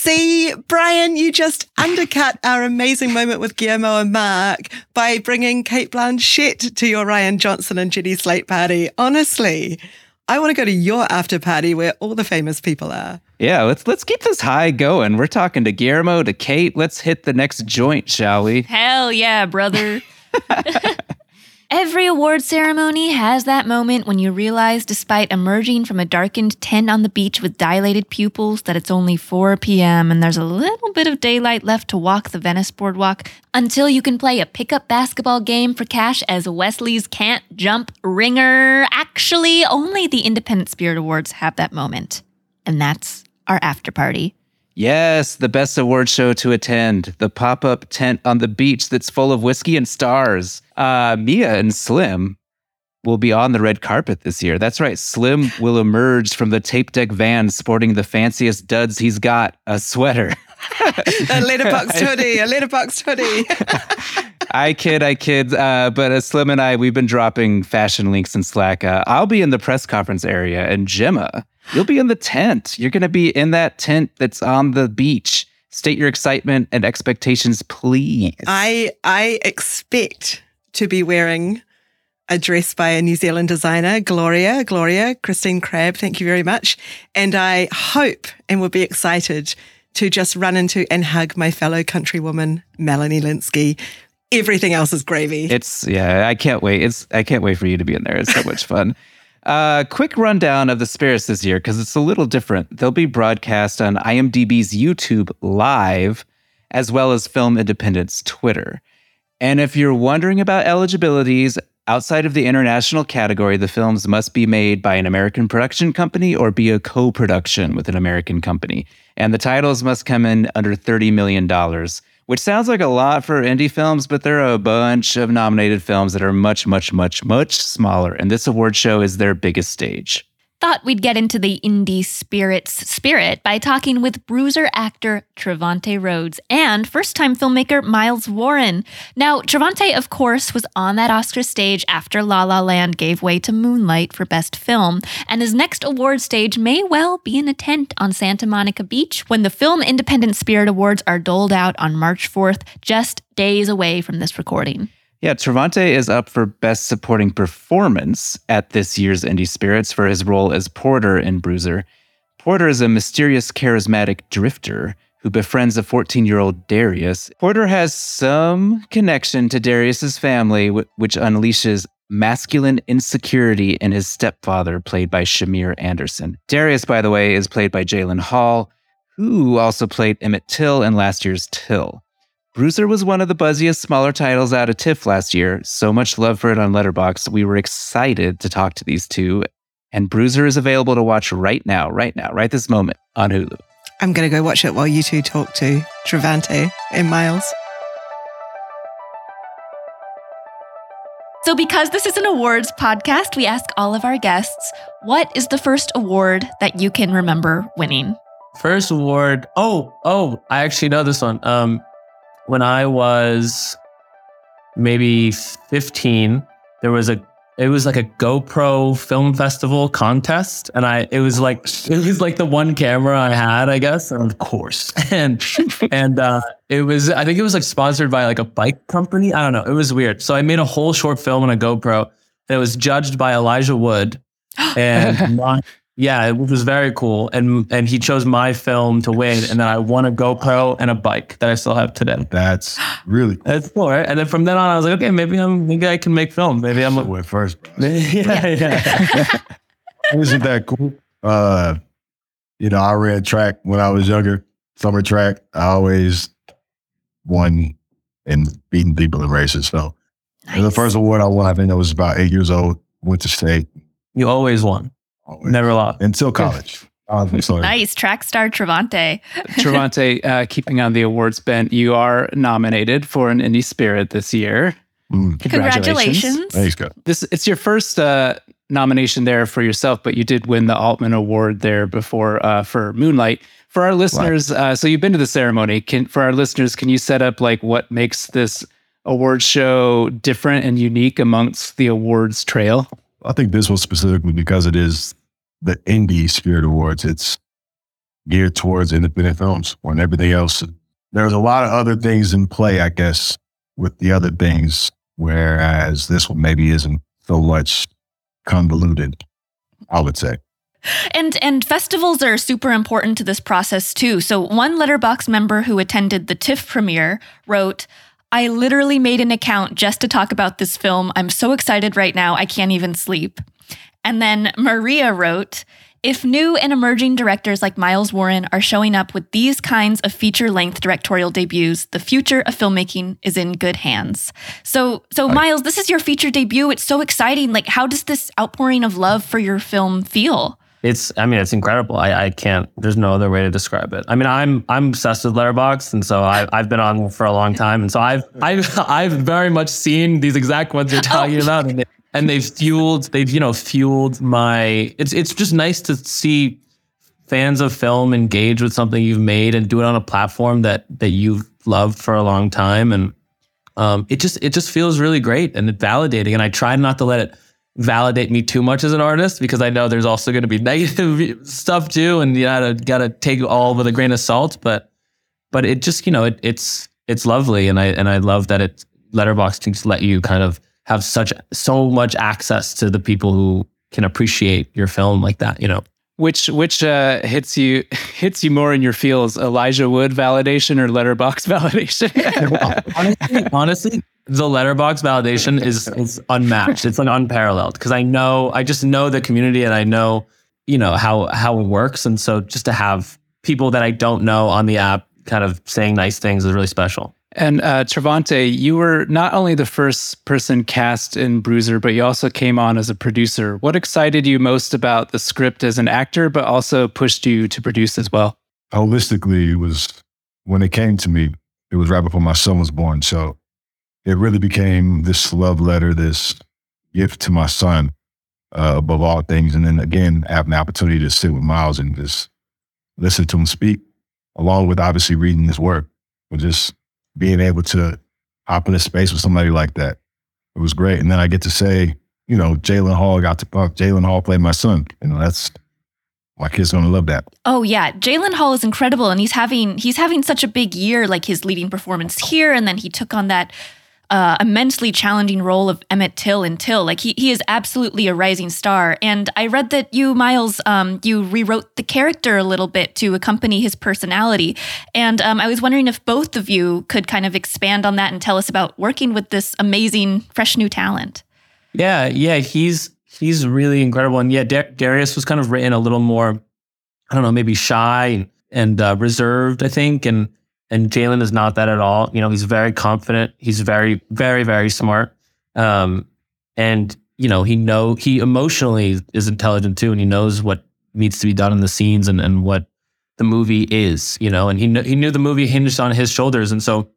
See, Brian, you just undercut our amazing moment with Guillermo and Mark by bringing Cate Blanchett to your Rian Johnson and Jenny Slate party. Honestly, I want to go to your after party where all the famous people are. Yeah, let's let's keep this high going. We're talking to Guillermo, to Kate. Let's hit the next joint, shall we? Hell yeah, brother. Every award ceremony has that moment when you realize, despite emerging from a darkened tent on the beach with dilated pupils, that it's only 4 p.m. and there's a little bit of daylight left to walk the Venice boardwalk until you can play a pickup basketball game for cash as Wesley's Can't Jump Ringer. Actually, only the Independent Spirit Awards have that moment. And that's our after party. Yes, the best award show to attend. The pop up tent on the beach that's full of whiskey and stars. Uh, Mia and Slim will be on the red carpet this year. That's right. Slim will emerge from the tape deck van sporting the fanciest duds he's got a sweater. a Letterboxd hoodie, a Letterboxd hoodie. I kid, I kid. Uh, but uh, Slim and I, we've been dropping fashion links in Slack. Uh, I'll be in the press conference area, and Gemma, you'll be in the tent. You're going to be in that tent that's on the beach. State your excitement and expectations, please. I I expect to be wearing a dress by a New Zealand designer, Gloria, Gloria, Christine Crabb. Thank you very much. And I hope and will be excited to just run into and hug my fellow countrywoman, Melanie Lynskey. Everything else is gravy. It's yeah, I can't wait. It's I can't wait for you to be in there. It's so much fun. Uh, quick rundown of the spirits this year because it's a little different. They'll be broadcast on IMDb's YouTube live, as well as Film Independent's Twitter. And if you're wondering about eligibilities, outside of the international category, the films must be made by an American production company or be a co production with an American company. And the titles must come in under $30 million which sounds like a lot for indie films, but there are a bunch of nominated films that are much, much, much, much smaller. And this award show is their biggest stage thought we'd get into the indie spirits spirit by talking with bruiser actor Trevante Rhodes and first time filmmaker Miles Warren. Now, Trevante, of course, was on that Oscar stage after La La Land gave way to Moonlight for Best Film, and his next award stage may well be in a tent on Santa Monica Beach when the Film Independent Spirit Awards are doled out on March 4th, just days away from this recording. Yeah, Trevante is up for Best Supporting Performance at this year's Indie Spirits for his role as Porter in Bruiser. Porter is a mysterious, charismatic drifter who befriends a 14 year old Darius. Porter has some connection to Darius's family, which unleashes masculine insecurity in his stepfather, played by Shamier Anderson. Darius, by the way, is played by Jalen Hall, who also played Emmett Till in last year's Till. Bruiser was one of the buzziest smaller titles out of TIFF last year. So much love for it on Letterboxd. We were excited to talk to these two. And Bruiser is available to watch right now, right now, right this moment on Hulu. I'm going to go watch it while you two talk to Trevante and Miles. So, because this is an awards podcast, we ask all of our guests what is the first award that you can remember winning? First award. Oh, oh, I actually know this one. Um, when I was maybe 15, there was a it was like a GoPro film festival contest, and I it was like it was like the one camera I had, I guess, of course, and and uh, it was I think it was like sponsored by like a bike company. I don't know, it was weird. So I made a whole short film on a GoPro, and it was judged by Elijah Wood, and my, yeah, it was very cool, and and he chose my film to win, and then I won a GoPro and a bike that I still have today. That's really cool. That's cool, right? And then from then on, I was like, okay, maybe I'm maybe I can make film. Maybe I'm. Went first, bro. yeah, yeah. Isn't that cool? Uh, you know, I ran track when I was younger, summer track. I always won and beating people in races. So nice. the first award I won, I think I was about eight years old. Went to state. You always won. Always. Never lost until college. nice track star Trevante. Trevante, uh, keeping on the awards bent, you are nominated for an Indie Spirit this year. Mm. Congratulations! Congratulations. Thanks, God. This it's your first uh, nomination there for yourself, but you did win the Altman Award there before uh, for Moonlight. For our listeners, uh, so you've been to the ceremony. Can for our listeners, can you set up like what makes this award show different and unique amongst the awards trail? I think this was specifically because it is the Indie Spirit Awards. It's geared towards independent films when everything else. There's a lot of other things in play, I guess, with the other things, whereas this one maybe isn't so much convoluted, I would say. And and festivals are super important to this process too. So one Letterboxd member who attended the TIFF premiere wrote, I literally made an account just to talk about this film. I'm so excited right now, I can't even sleep. And then Maria wrote, if new and emerging directors like Miles Warren are showing up with these kinds of feature-length directorial debuts, the future of filmmaking is in good hands. So, so Miles, this is your feature debut. It's so exciting. Like, how does this outpouring of love for your film feel? It's, I mean, it's incredible. I, I can't. There's no other way to describe it. I mean, I'm I'm obsessed with Letterboxd, and so I, I've been on for a long time, and so I've I've I've very much seen these exact ones you're oh. talking Oh. about, and, they, and they've fueled they've you know fueled my. It's it's just nice to see fans of film engage with something you've made and do it on a platform that that you've loved for a long time, and um, it just it just feels really great and it's validating. And I try not to let it validate me too much as an artist because I know there's also going to be negative stuff too, and you gotta gotta take all with a grain of salt. But but it just you know it, it's it's lovely, and I and I love that it Letterboxd can just let you kind of have such so much access to the people who can appreciate your film like that. You know. Which which uh, hits you hits you more in your feels, Elijah Wood validation or Letterboxd validation? honestly, honestly, the Letterboxd validation is is unmatched. It's like unparalleled because I know I just know the community and I know you know how how it works, and so just to have people that I don't know on the app kind of saying nice things is really special. And uh, Trevante, you were not only the first person cast in Bruiser, but you also came on as a producer. What excited you most about the script as an actor, but also pushed you to produce as well? Holistically, it was when it came to me, it was right before my son was born. So it really became this love letter, this gift to my son uh, above all things. And then again, having the opportunity to sit with Miles and just listen to him speak, along with obviously reading his work, or just being able to hop in a space with somebody like that. It was great. And then I get to say, you know, Jalen Hall got to fuck. Jalen Hall played my son. You know, that's my kid's gonna love that. Oh yeah, Jalen Hall is incredible, and he's having he's having such a big year. Like his leading performance here, and then he took on that uh, immensely challenging role of Emmett Till in Till. Like he he is absolutely a rising star. And I read that you, Miles, um, you rewrote the character a little bit to accompany his personality. And um, I was wondering if both of you could kind of expand on that and tell us about working with this amazing, fresh new talent. Yeah, yeah, he's he's really incredible, and yeah, Dar- Darius was kind of written a little more, I don't know, maybe shy and uh, reserved, I think, and and Jalen is not that at all. You know, he's very confident. He's very, very, very smart, um, and you know, he know he emotionally is intelligent too, and he knows what needs to be done in the scenes and and what the movie is. You know, and he kn- he knew the movie hinged on his shoulders, and so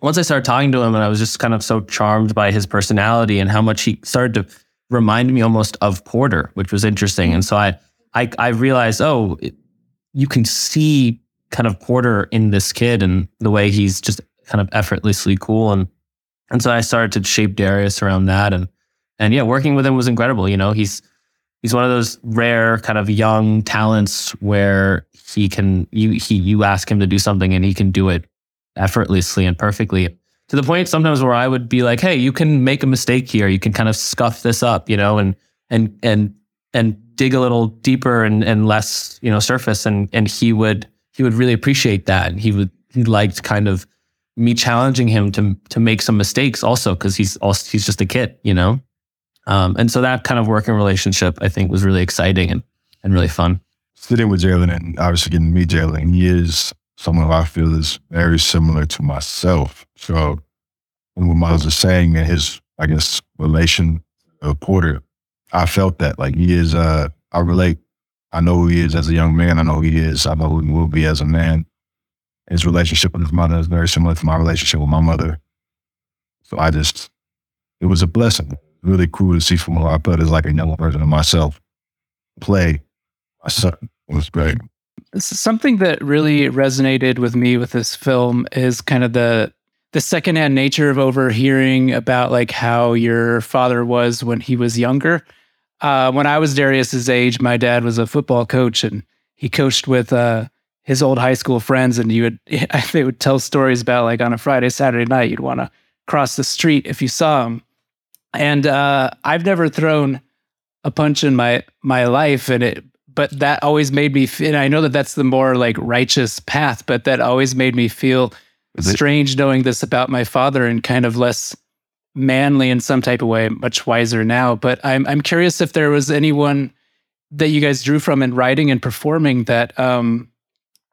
once I started talking to him, and I was just kind of so charmed by his personality and how much he started to remind me almost of Porter, which was interesting. And so I, I, I realized, oh, it, you can see kind of Porter in this kid and the way he's just kind of effortlessly cool. And and so I started to shape Darius around that. And and yeah, working with him was incredible. You know, he's he's one of those rare kind of young talents where he can you he you ask him to do something and he can do it effortlessly and perfectly to the point sometimes where I would be like, "Hey, you can make a mistake here. You can kind of scuff this up, you know, and and and and dig a little deeper and and less, you know, surface." And and he would he would really appreciate that, and he would he liked kind of me challenging him to to make some mistakes also because he's also he's just a kid, you know. Um, and so that kind of working relationship, I think, was really exciting and and really fun. Sitting with Jalen and obviously getting to meet Jalen, he is someone who I feel is very similar to myself. So when what Miles was saying and his, I guess, relation of Porter, I felt that like he is, uh, I relate. I know who he is as a young man. I know who he is. I know who he will be as a man. His relationship with his mother is very similar to my relationship with my mother. So I just, it was a blessing. Really cool to see from who I put as like a young version of myself play my son. Was great. Something that really resonated with me with this film is kind of the the secondhand nature of overhearing about like how your father was when he was younger. Uh, when I was Darius's age, my dad was a football coach, and he coached with uh, his old high school friends. And you would they would tell stories about like on a Friday, Saturday night, you'd want to cross the street if you saw him. And uh, I've never thrown a punch in my my life, and it but that always made me feel, and I know that that's the more like righteous path, but that always made me feel strange knowing this about my father and kind of less manly in some type of way, much wiser now. But I'm I'm curious if there was anyone that you guys drew from in writing and performing that um,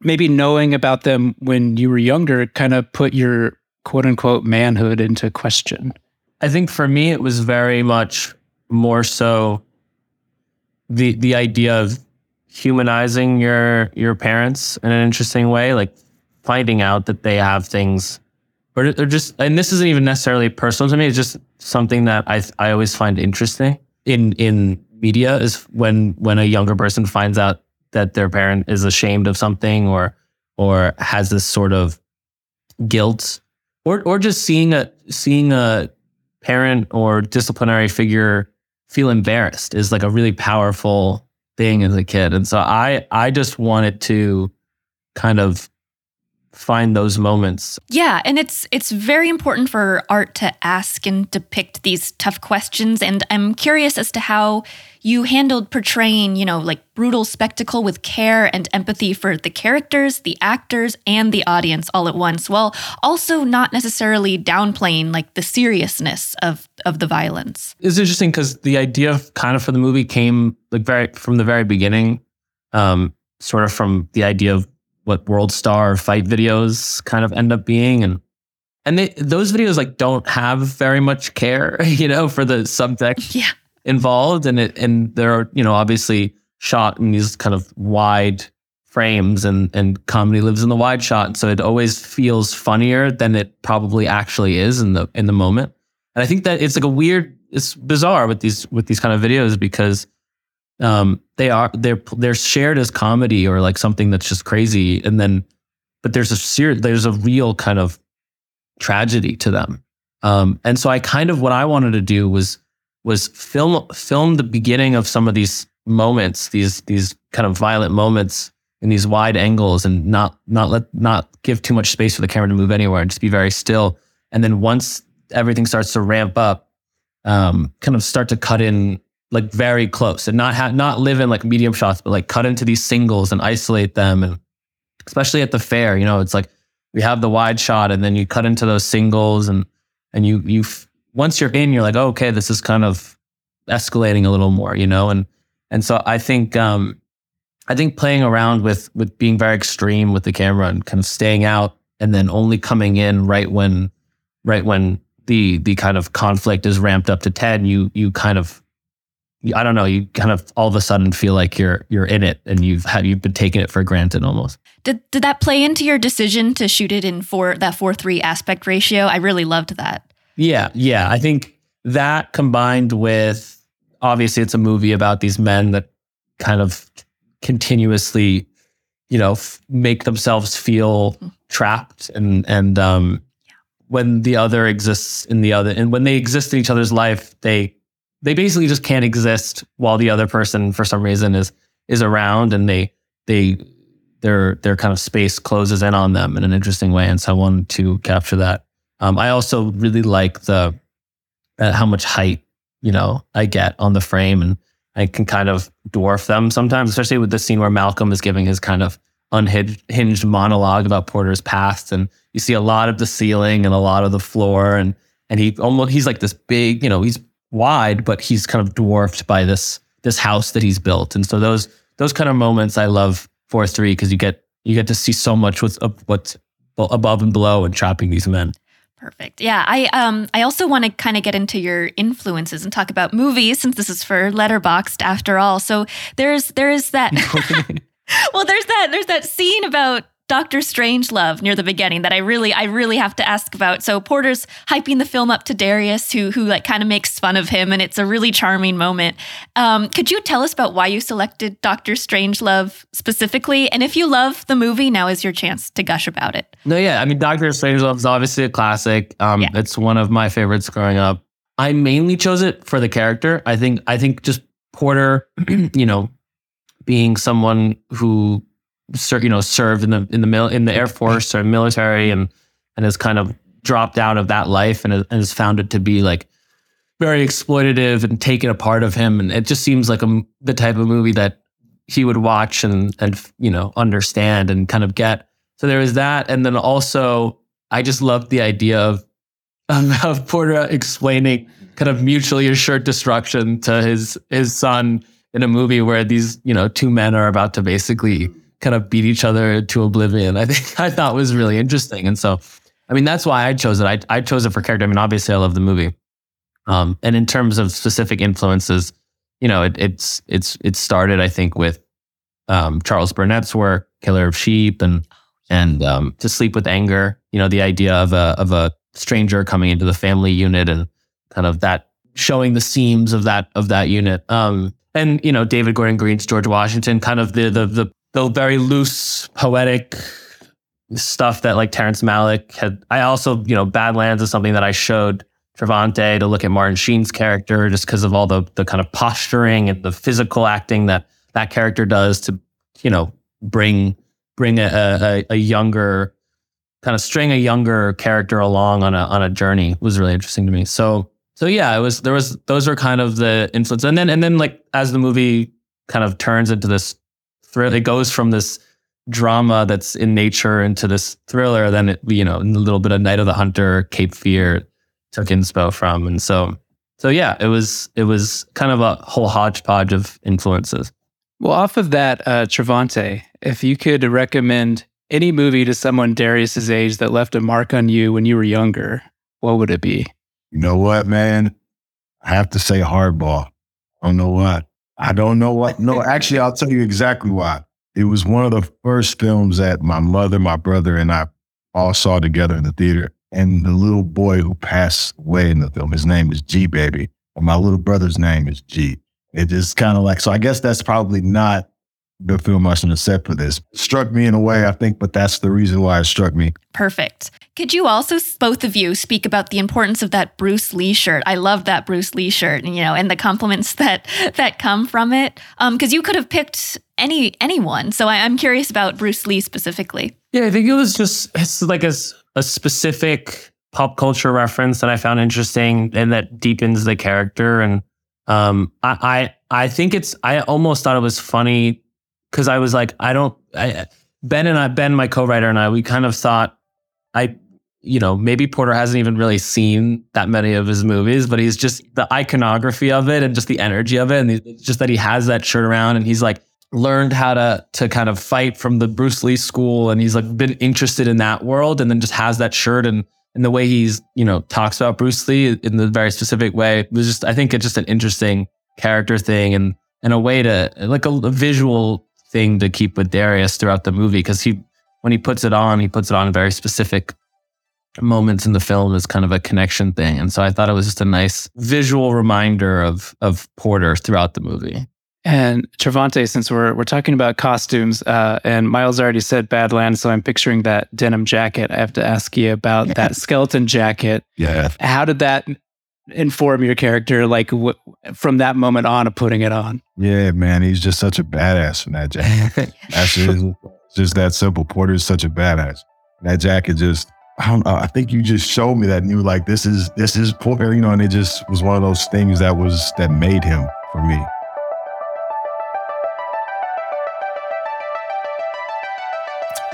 maybe knowing about them when you were younger kind of put your quote unquote manhood into question. I think for me, it was very much more so the the idea of humanizing your your parents in an interesting way, like finding out that they have things, or they're just, and this isn't even necessarily personal to me. It's just something that I I always find interesting in in media is when when a younger person finds out that their parent is ashamed of something or or has this sort of guilt or or just seeing a seeing a parent or disciplinary figure feel embarrassed is like a really powerful thing as a kid. And so I I just wanted to kind of find those moments. Yeah, and it's it's very important for art to ask and depict these tough questions and I'm curious as to how you handled portraying, you know, like brutal spectacle with care and empathy for the characters, the actors, and the audience all at once, while also not necessarily downplaying like the seriousness of of the violence. It's interesting because the idea of kind of for the movie came like very from the very beginning, um, sort of from the idea of what world star fight videos kind of end up being. And and they, those videos like don't have very much care you know for the subject Yeah. involved. And it and they're you know obviously shot in these kind of wide frames and and comedy lives in the wide shot. So it always feels funnier than it probably actually is in the in the moment. And i think that it's like a weird it's bizarre with these with these kind of videos because um they are they're they're shared as comedy or like something that's just crazy. And then but there's a ser- there's a real kind of tragedy to them. Um and so i kind of what i wanted to do was was film film the beginning of some of these moments these these kind of violent moments in these wide angles and not not let not give too much space for the camera to move anywhere and just be very still. And then once everything starts to ramp up um kind of start to cut in like very close and not ha- not live in like medium shots, but like cut into these singles and isolate them. And especially at the fair, you know, it's like we have the wide shot and then you cut into those singles and and you you once you're in, you're like, oh, okay, this is kind of escalating a little more, you know. And and so I think um I think playing around with with being very extreme with the camera and kind of staying out and then only coming in right when right when the the kind of conflict is ramped up to 10 you you kind of I don't know, you kind of all of a sudden feel like you're you're in it and you've had you've been taking it for granted almost. Did did that play into your decision to shoot it in four that four three aspect ratio? I really loved that. Yeah, yeah. I think that combined with obviously it's a movie about these men that kind of continuously, you know, f- make themselves feel trapped and and um when the other exists in the other and when they exist in each other's life, they they basically just can't exist while the other person for some reason is is around and they they their their kind of space closes in on them in an interesting way and so I wanted to capture that. Um, I also really like the uh, how much height you know I get on the frame and I can kind of dwarf them sometimes, especially with the scene where Malcolm is giving his kind of unhinged monologue about Porter's past, and you see a lot of the ceiling and a lot of the floor, and and he almost he's like this big, you know, he's wide, but he's kind of dwarfed by this this house that he's built, and so those those kind of moments I love for three because you get you get to see so much what's up what's above and below and trapping these men. Perfect. Yeah, I um I also want to kind of get into your influences and talk about movies since this is for Letterboxd after all. So there's there's that Well, there's that there's that scene about Doctor Strangelove near the beginning that I really I really have to ask about. So Porter's hyping the film up to Darius who who like kind of makes fun of him and it's a really charming moment. Um, could you tell us about why you selected Doctor Strangelove specifically and if you love the movie now is your chance to gush about it. No, yeah. I mean, Doctor Strangelove is obviously a classic. Um, Yeah. It's one of my favorites growing up. I mainly chose it for the character. I think. I think just Porter, you know, being someone who, you know, served in the in the mil- in the Air Force or military and and has kind of dropped out of that life and, has- and found it to be like very exploitative and taken a part of him. And it just seems like a the type of movie that he would watch and and you know understand and kind of get. So there was that, and then also I just loved the idea of of, of Porter explaining kind of mutually assured destruction to his his son in a movie where these you know two men are about to basically kind of beat each other to oblivion. I think I thought was really interesting, and so I mean that's why I chose it. I I chose it for character. I mean, obviously I love the movie, um, and in terms of specific influences, you know, it, it's it's it started I think with um, Charles Burnett's work, Killer of Sheep, and and um, To Sleep with Anger. You know, the idea of a of a stranger coming into the family unit and kind of that showing the seams of that of that unit. Um, and you know, David Gordon Green's George Washington, kind of the the the, the very loose poetic stuff that like Terrence Malick had. I also, you know, Badlands is something that I showed Trevante to look at Martin Sheen's character just because of all the the kind of posturing and the physical acting that that character does to, you know, bring bring a, a, a younger kind of string a younger character along on a on a journey was really interesting to me. So so yeah, it was there was those are kind of the influence, and then and then like as the movie kind of turns into this thrill, it goes from this drama that's in nature into this thriller. Then it you know a little bit of Night of the Hunter, Cape Fear took inspo from, and so so yeah, it was it was kind of a whole hodgepodge of influences. Well, off of that, uh, Trevante, if you could recommend any movie to someone Darius's age that left a mark on you when you were younger, what would it be? You know what, man? I have to say hardball. I don't know what. I don't know what. No, actually, I'll tell you exactly why. It was one of the first films that my mother, my brother, and I all saw together in the theater. And the little boy who passed away in the film, his name is G Baby. And my little brother's name is G. It is kind of like, so I guess that's probably not the film I should have set for this. Struck me in a way, I think, but that's the reason why it struck me. Perfect. Could you also, both of you, speak about the importance of that Bruce Lee shirt? I love that Bruce Lee shirt, and you know, and the compliments that that come from it. Because um, you could have picked any anyone, so I, am curious about Bruce Lee specifically. Yeah, I think it was just it's like a, a specific pop culture reference that I found interesting and that deepens the character. And um, I, I I think it's I almost thought it was funny because I was like, I don't. I, ben and I, Ben, my co-writer and I, we kind of thought, I, you know, maybe Porter hasn't even really seen that many of his movies, but he's just the iconography of it and just the energy of it, and just that he has that shirt around, and he's like learned how to to kind of fight from the Bruce Lee school, and he's like been interested in that world, and then just has that shirt and. And the way he's, you know, talks about Bruce Lee in the very specific way it was just, I think it's just an interesting character thing and and a way to like a, a visual thing to keep with Darius throughout the movie because he, when he puts it on, he puts it on very specific moments in the film as kind of a connection thing. And so I thought it was just a nice visual reminder of of Porter throughout the movie. And Trevante, since we're we're talking about costumes, uh, and Miles already said Badlands, so I'm picturing that denim jacket. I have to ask you about that skeleton jacket. Yeah. How did that inform your character like w- from that moment on of putting it on yeah man he's just such a badass in that jacket that's just, just that simple porter is such a badass that jacket just I don't know. I think you just showed me that and you were like, this is this is Porter, you know, and it just was one of those things that was that made him for me.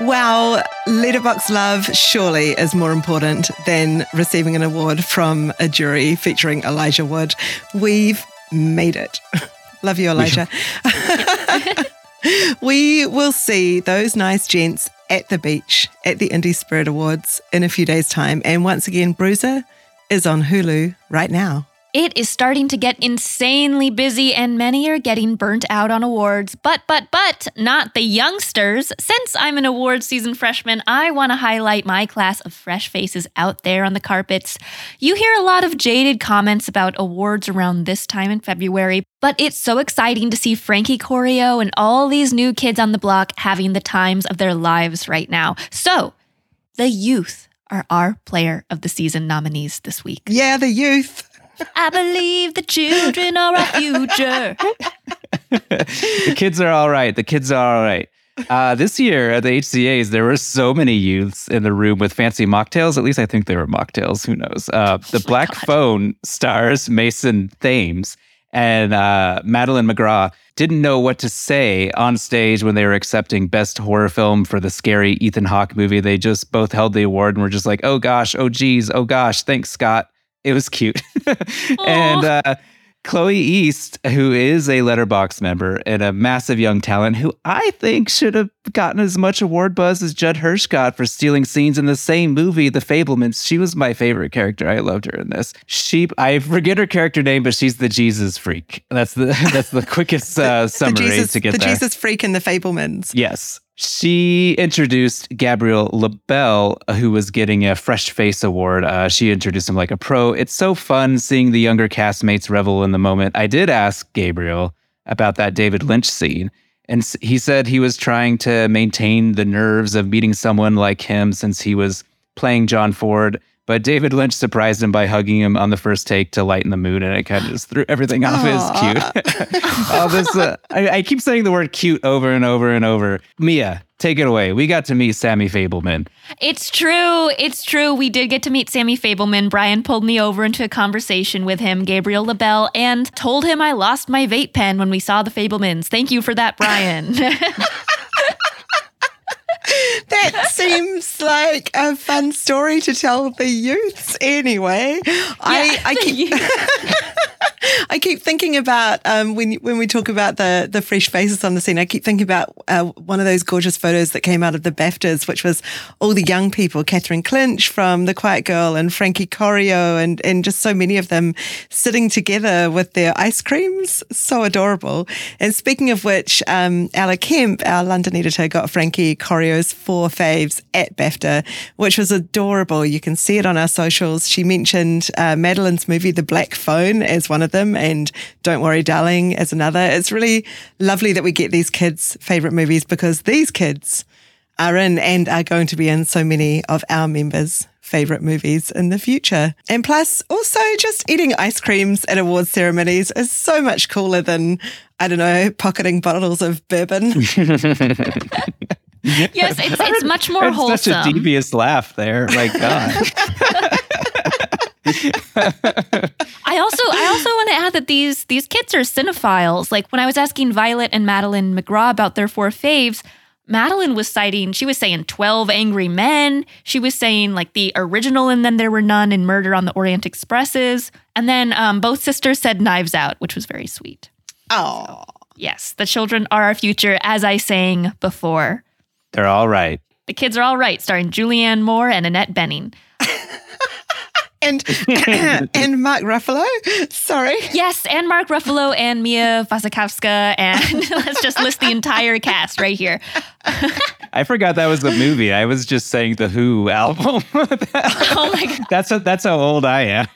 Wow, Letterboxd love surely is more important than receiving an award from a jury featuring Elijah Wood. We've made it. love you, Elijah. we will see those nice gents at the beach at the Indie Spirit Awards in a few days' time. And once again, Bruiser is on Hulu right now. It is starting to get insanely busy, and many are getting burnt out on awards. But, but, but, not the youngsters. Since I'm an award season freshman, I want to highlight my class of fresh faces out there on the carpets. You hear a lot of jaded comments about awards around this time in February, but it's so exciting to see Frankie Corio and all these new kids on the block having the times of their lives right now. So, the youth are our player of the season nominees this week. Yeah, the youth. I believe the children are our future. the kids are all right. The kids are all right. Uh, this year at the HCAs, there were so many youths in the room with fancy mocktails. At least I think they were mocktails. Who knows? Uh, the oh Black God. Phone stars Mason Thames and uh, Madeline McGraw didn't know what to say on stage when they were accepting Best Horror Film for the scary Ethan Hawke movie. They just both held the award and were just like, "Oh gosh, oh geez, oh gosh, thanks Scott." It was cute, and uh, Chloe East, who is a Letterboxd member and a massive young talent, who I think should have gotten as much award buzz as Judd Hirsch got for stealing scenes in the same movie, The Fabelmans. She was my favorite character. I loved her in this. She, I forget her character name, but she's the Jesus freak. That's the that's the quickest uh, summary the Jesus, to get the there. Jesus freak in the Fabelmans. Yes. She introduced Gabriel LaBelle, who was getting a Fresh Face Award. Uh, she introduced him like a pro. It's so fun seeing the younger castmates revel in the moment. I did ask Gabriel about that David Lynch scene, and he said he was trying to maintain the nerves of meeting someone like him since he was playing John Ford. But David Lynch surprised him by hugging him on the first take to lighten the mood, and it kind of just threw everything off. Was cute. All this, uh, I, I keep saying the word cute over and over and over. Mia, take it away. We got to meet Sammy Fabelman. It's true. It's true. We did get to meet Sammy Fabelman. Brian pulled me over into a conversation with him, Gabriel LaBelle, and told him I lost my vape pen when we saw the Fabelmans. Thank you for that, Brian. That seems like a fun story to tell the youths anyway. I, I keep I keep thinking about um, when when we talk about the the fresh faces on the scene. I keep thinking about uh, one of those gorgeous photos that came out of the BAFTAs, which was all the young people: Catherine Clinch from The Quiet Girl and Frankie Corio, and and just so many of them sitting together with their ice creams. So adorable. And speaking of which, um, Ella Kemp, our London editor, got Frankie Corio's four faves at BAFTA, which was adorable. You can see it on our socials. She mentioned uh, Madeline's movie, The Black Phone, as one of them, and Don't Worry, Darling as another. It's really lovely that we get these kids' favorite movies because these kids are in and are going to be in so many of our members' favorite movies in the future. And plus, also just eating ice creams at awards ceremonies is so much cooler than, I don't know, pocketing bottles of bourbon. yes, it's, it's much more It's wholesome. such a devious laugh there. My God. I also I also want to add that these these kids are cinephiles. Like when I was asking Violet and Madeline McGraw about their four faves, Madeline was citing she was saying 12 Angry Men. She was saying like the original and then there were none in Murder on the Orient Expresses. And then um, both sisters said Knives Out, which was very sweet. Oh. Yes, the children are our future, as I sang before. They're all right. The kids are all right, starring Julianne Moore and Annette Bening. and and Mark Ruffalo. Sorry. Yes, and Mark Ruffalo and Mia Wasikowska, and let's just list the entire cast right here. I forgot that was the movie. I was just saying the Who album. oh my god. That's a, that's how old I am.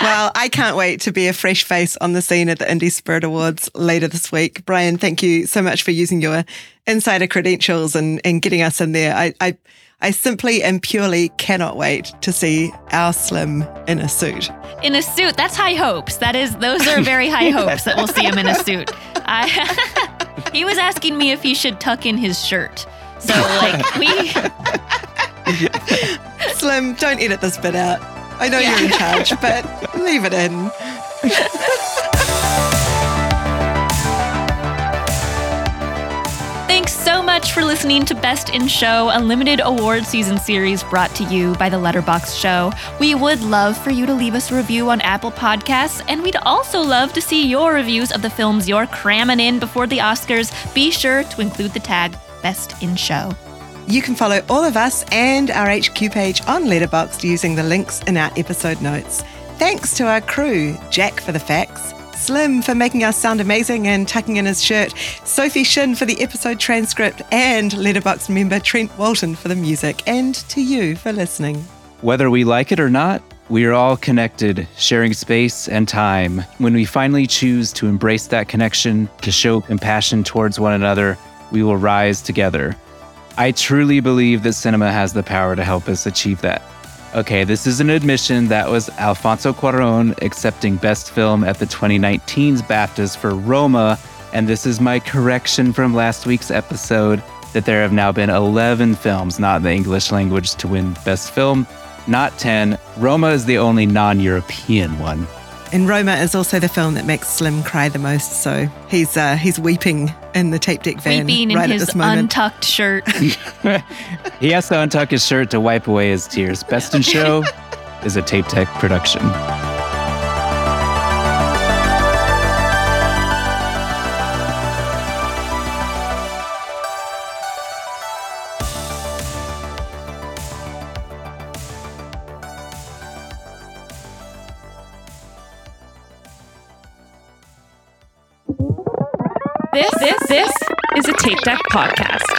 well, I can't wait to be a fresh face on the scene at the Indie Spirit Awards later this week. Brian, thank you so much for using your insider credentials and, and getting us in there. I, I I simply and purely cannot wait to see our Slim in a suit. In a suit, that's high hopes. That is, those are very high hopes that we'll see him in a suit. I, he was asking me if he should tuck in his shirt. So, like, we. Slim, don't edit this bit out. I know you're in charge, but leave it in. Much for listening to Best in Show, a limited award season series brought to you by the Letterboxd Show. We would love for you to leave us a review on Apple Podcasts, and we'd also love to see your reviews of the films you're cramming in before the Oscars. Be sure to include the tag Best in Show. You can follow all of us and our HQ page on Letterboxd using the links in our episode notes. Thanks to our crew, Jack for the facts, Slim for making us sound amazing and tucking in his shirt, Sophie Shin for the episode transcript, and Letterboxd member Trent Walton for the music, and to you for listening. Whether we like it or not, we are all connected, sharing space and time. When we finally choose to embrace that connection, to show compassion towards one another, we will rise together. I truly believe that cinema has the power to help us achieve that. Okay, this is an admission. That was Alfonso Cuaron accepting Best Film at the 2019's BAFTAs for Roma. And this is my correction from last week's episode that there have now been 11 films not in the English language to win Best Film, not 10. Roma is the only non European one. And Roma is also the film that makes Slim cry the most. So he's uh, he's weeping in the tape deck van Weeping in right at his this moment. untucked shirt. He has to untuck his shirt to wipe away his tears. Best in Show is a Tape Deck production. Tape Deck podcast.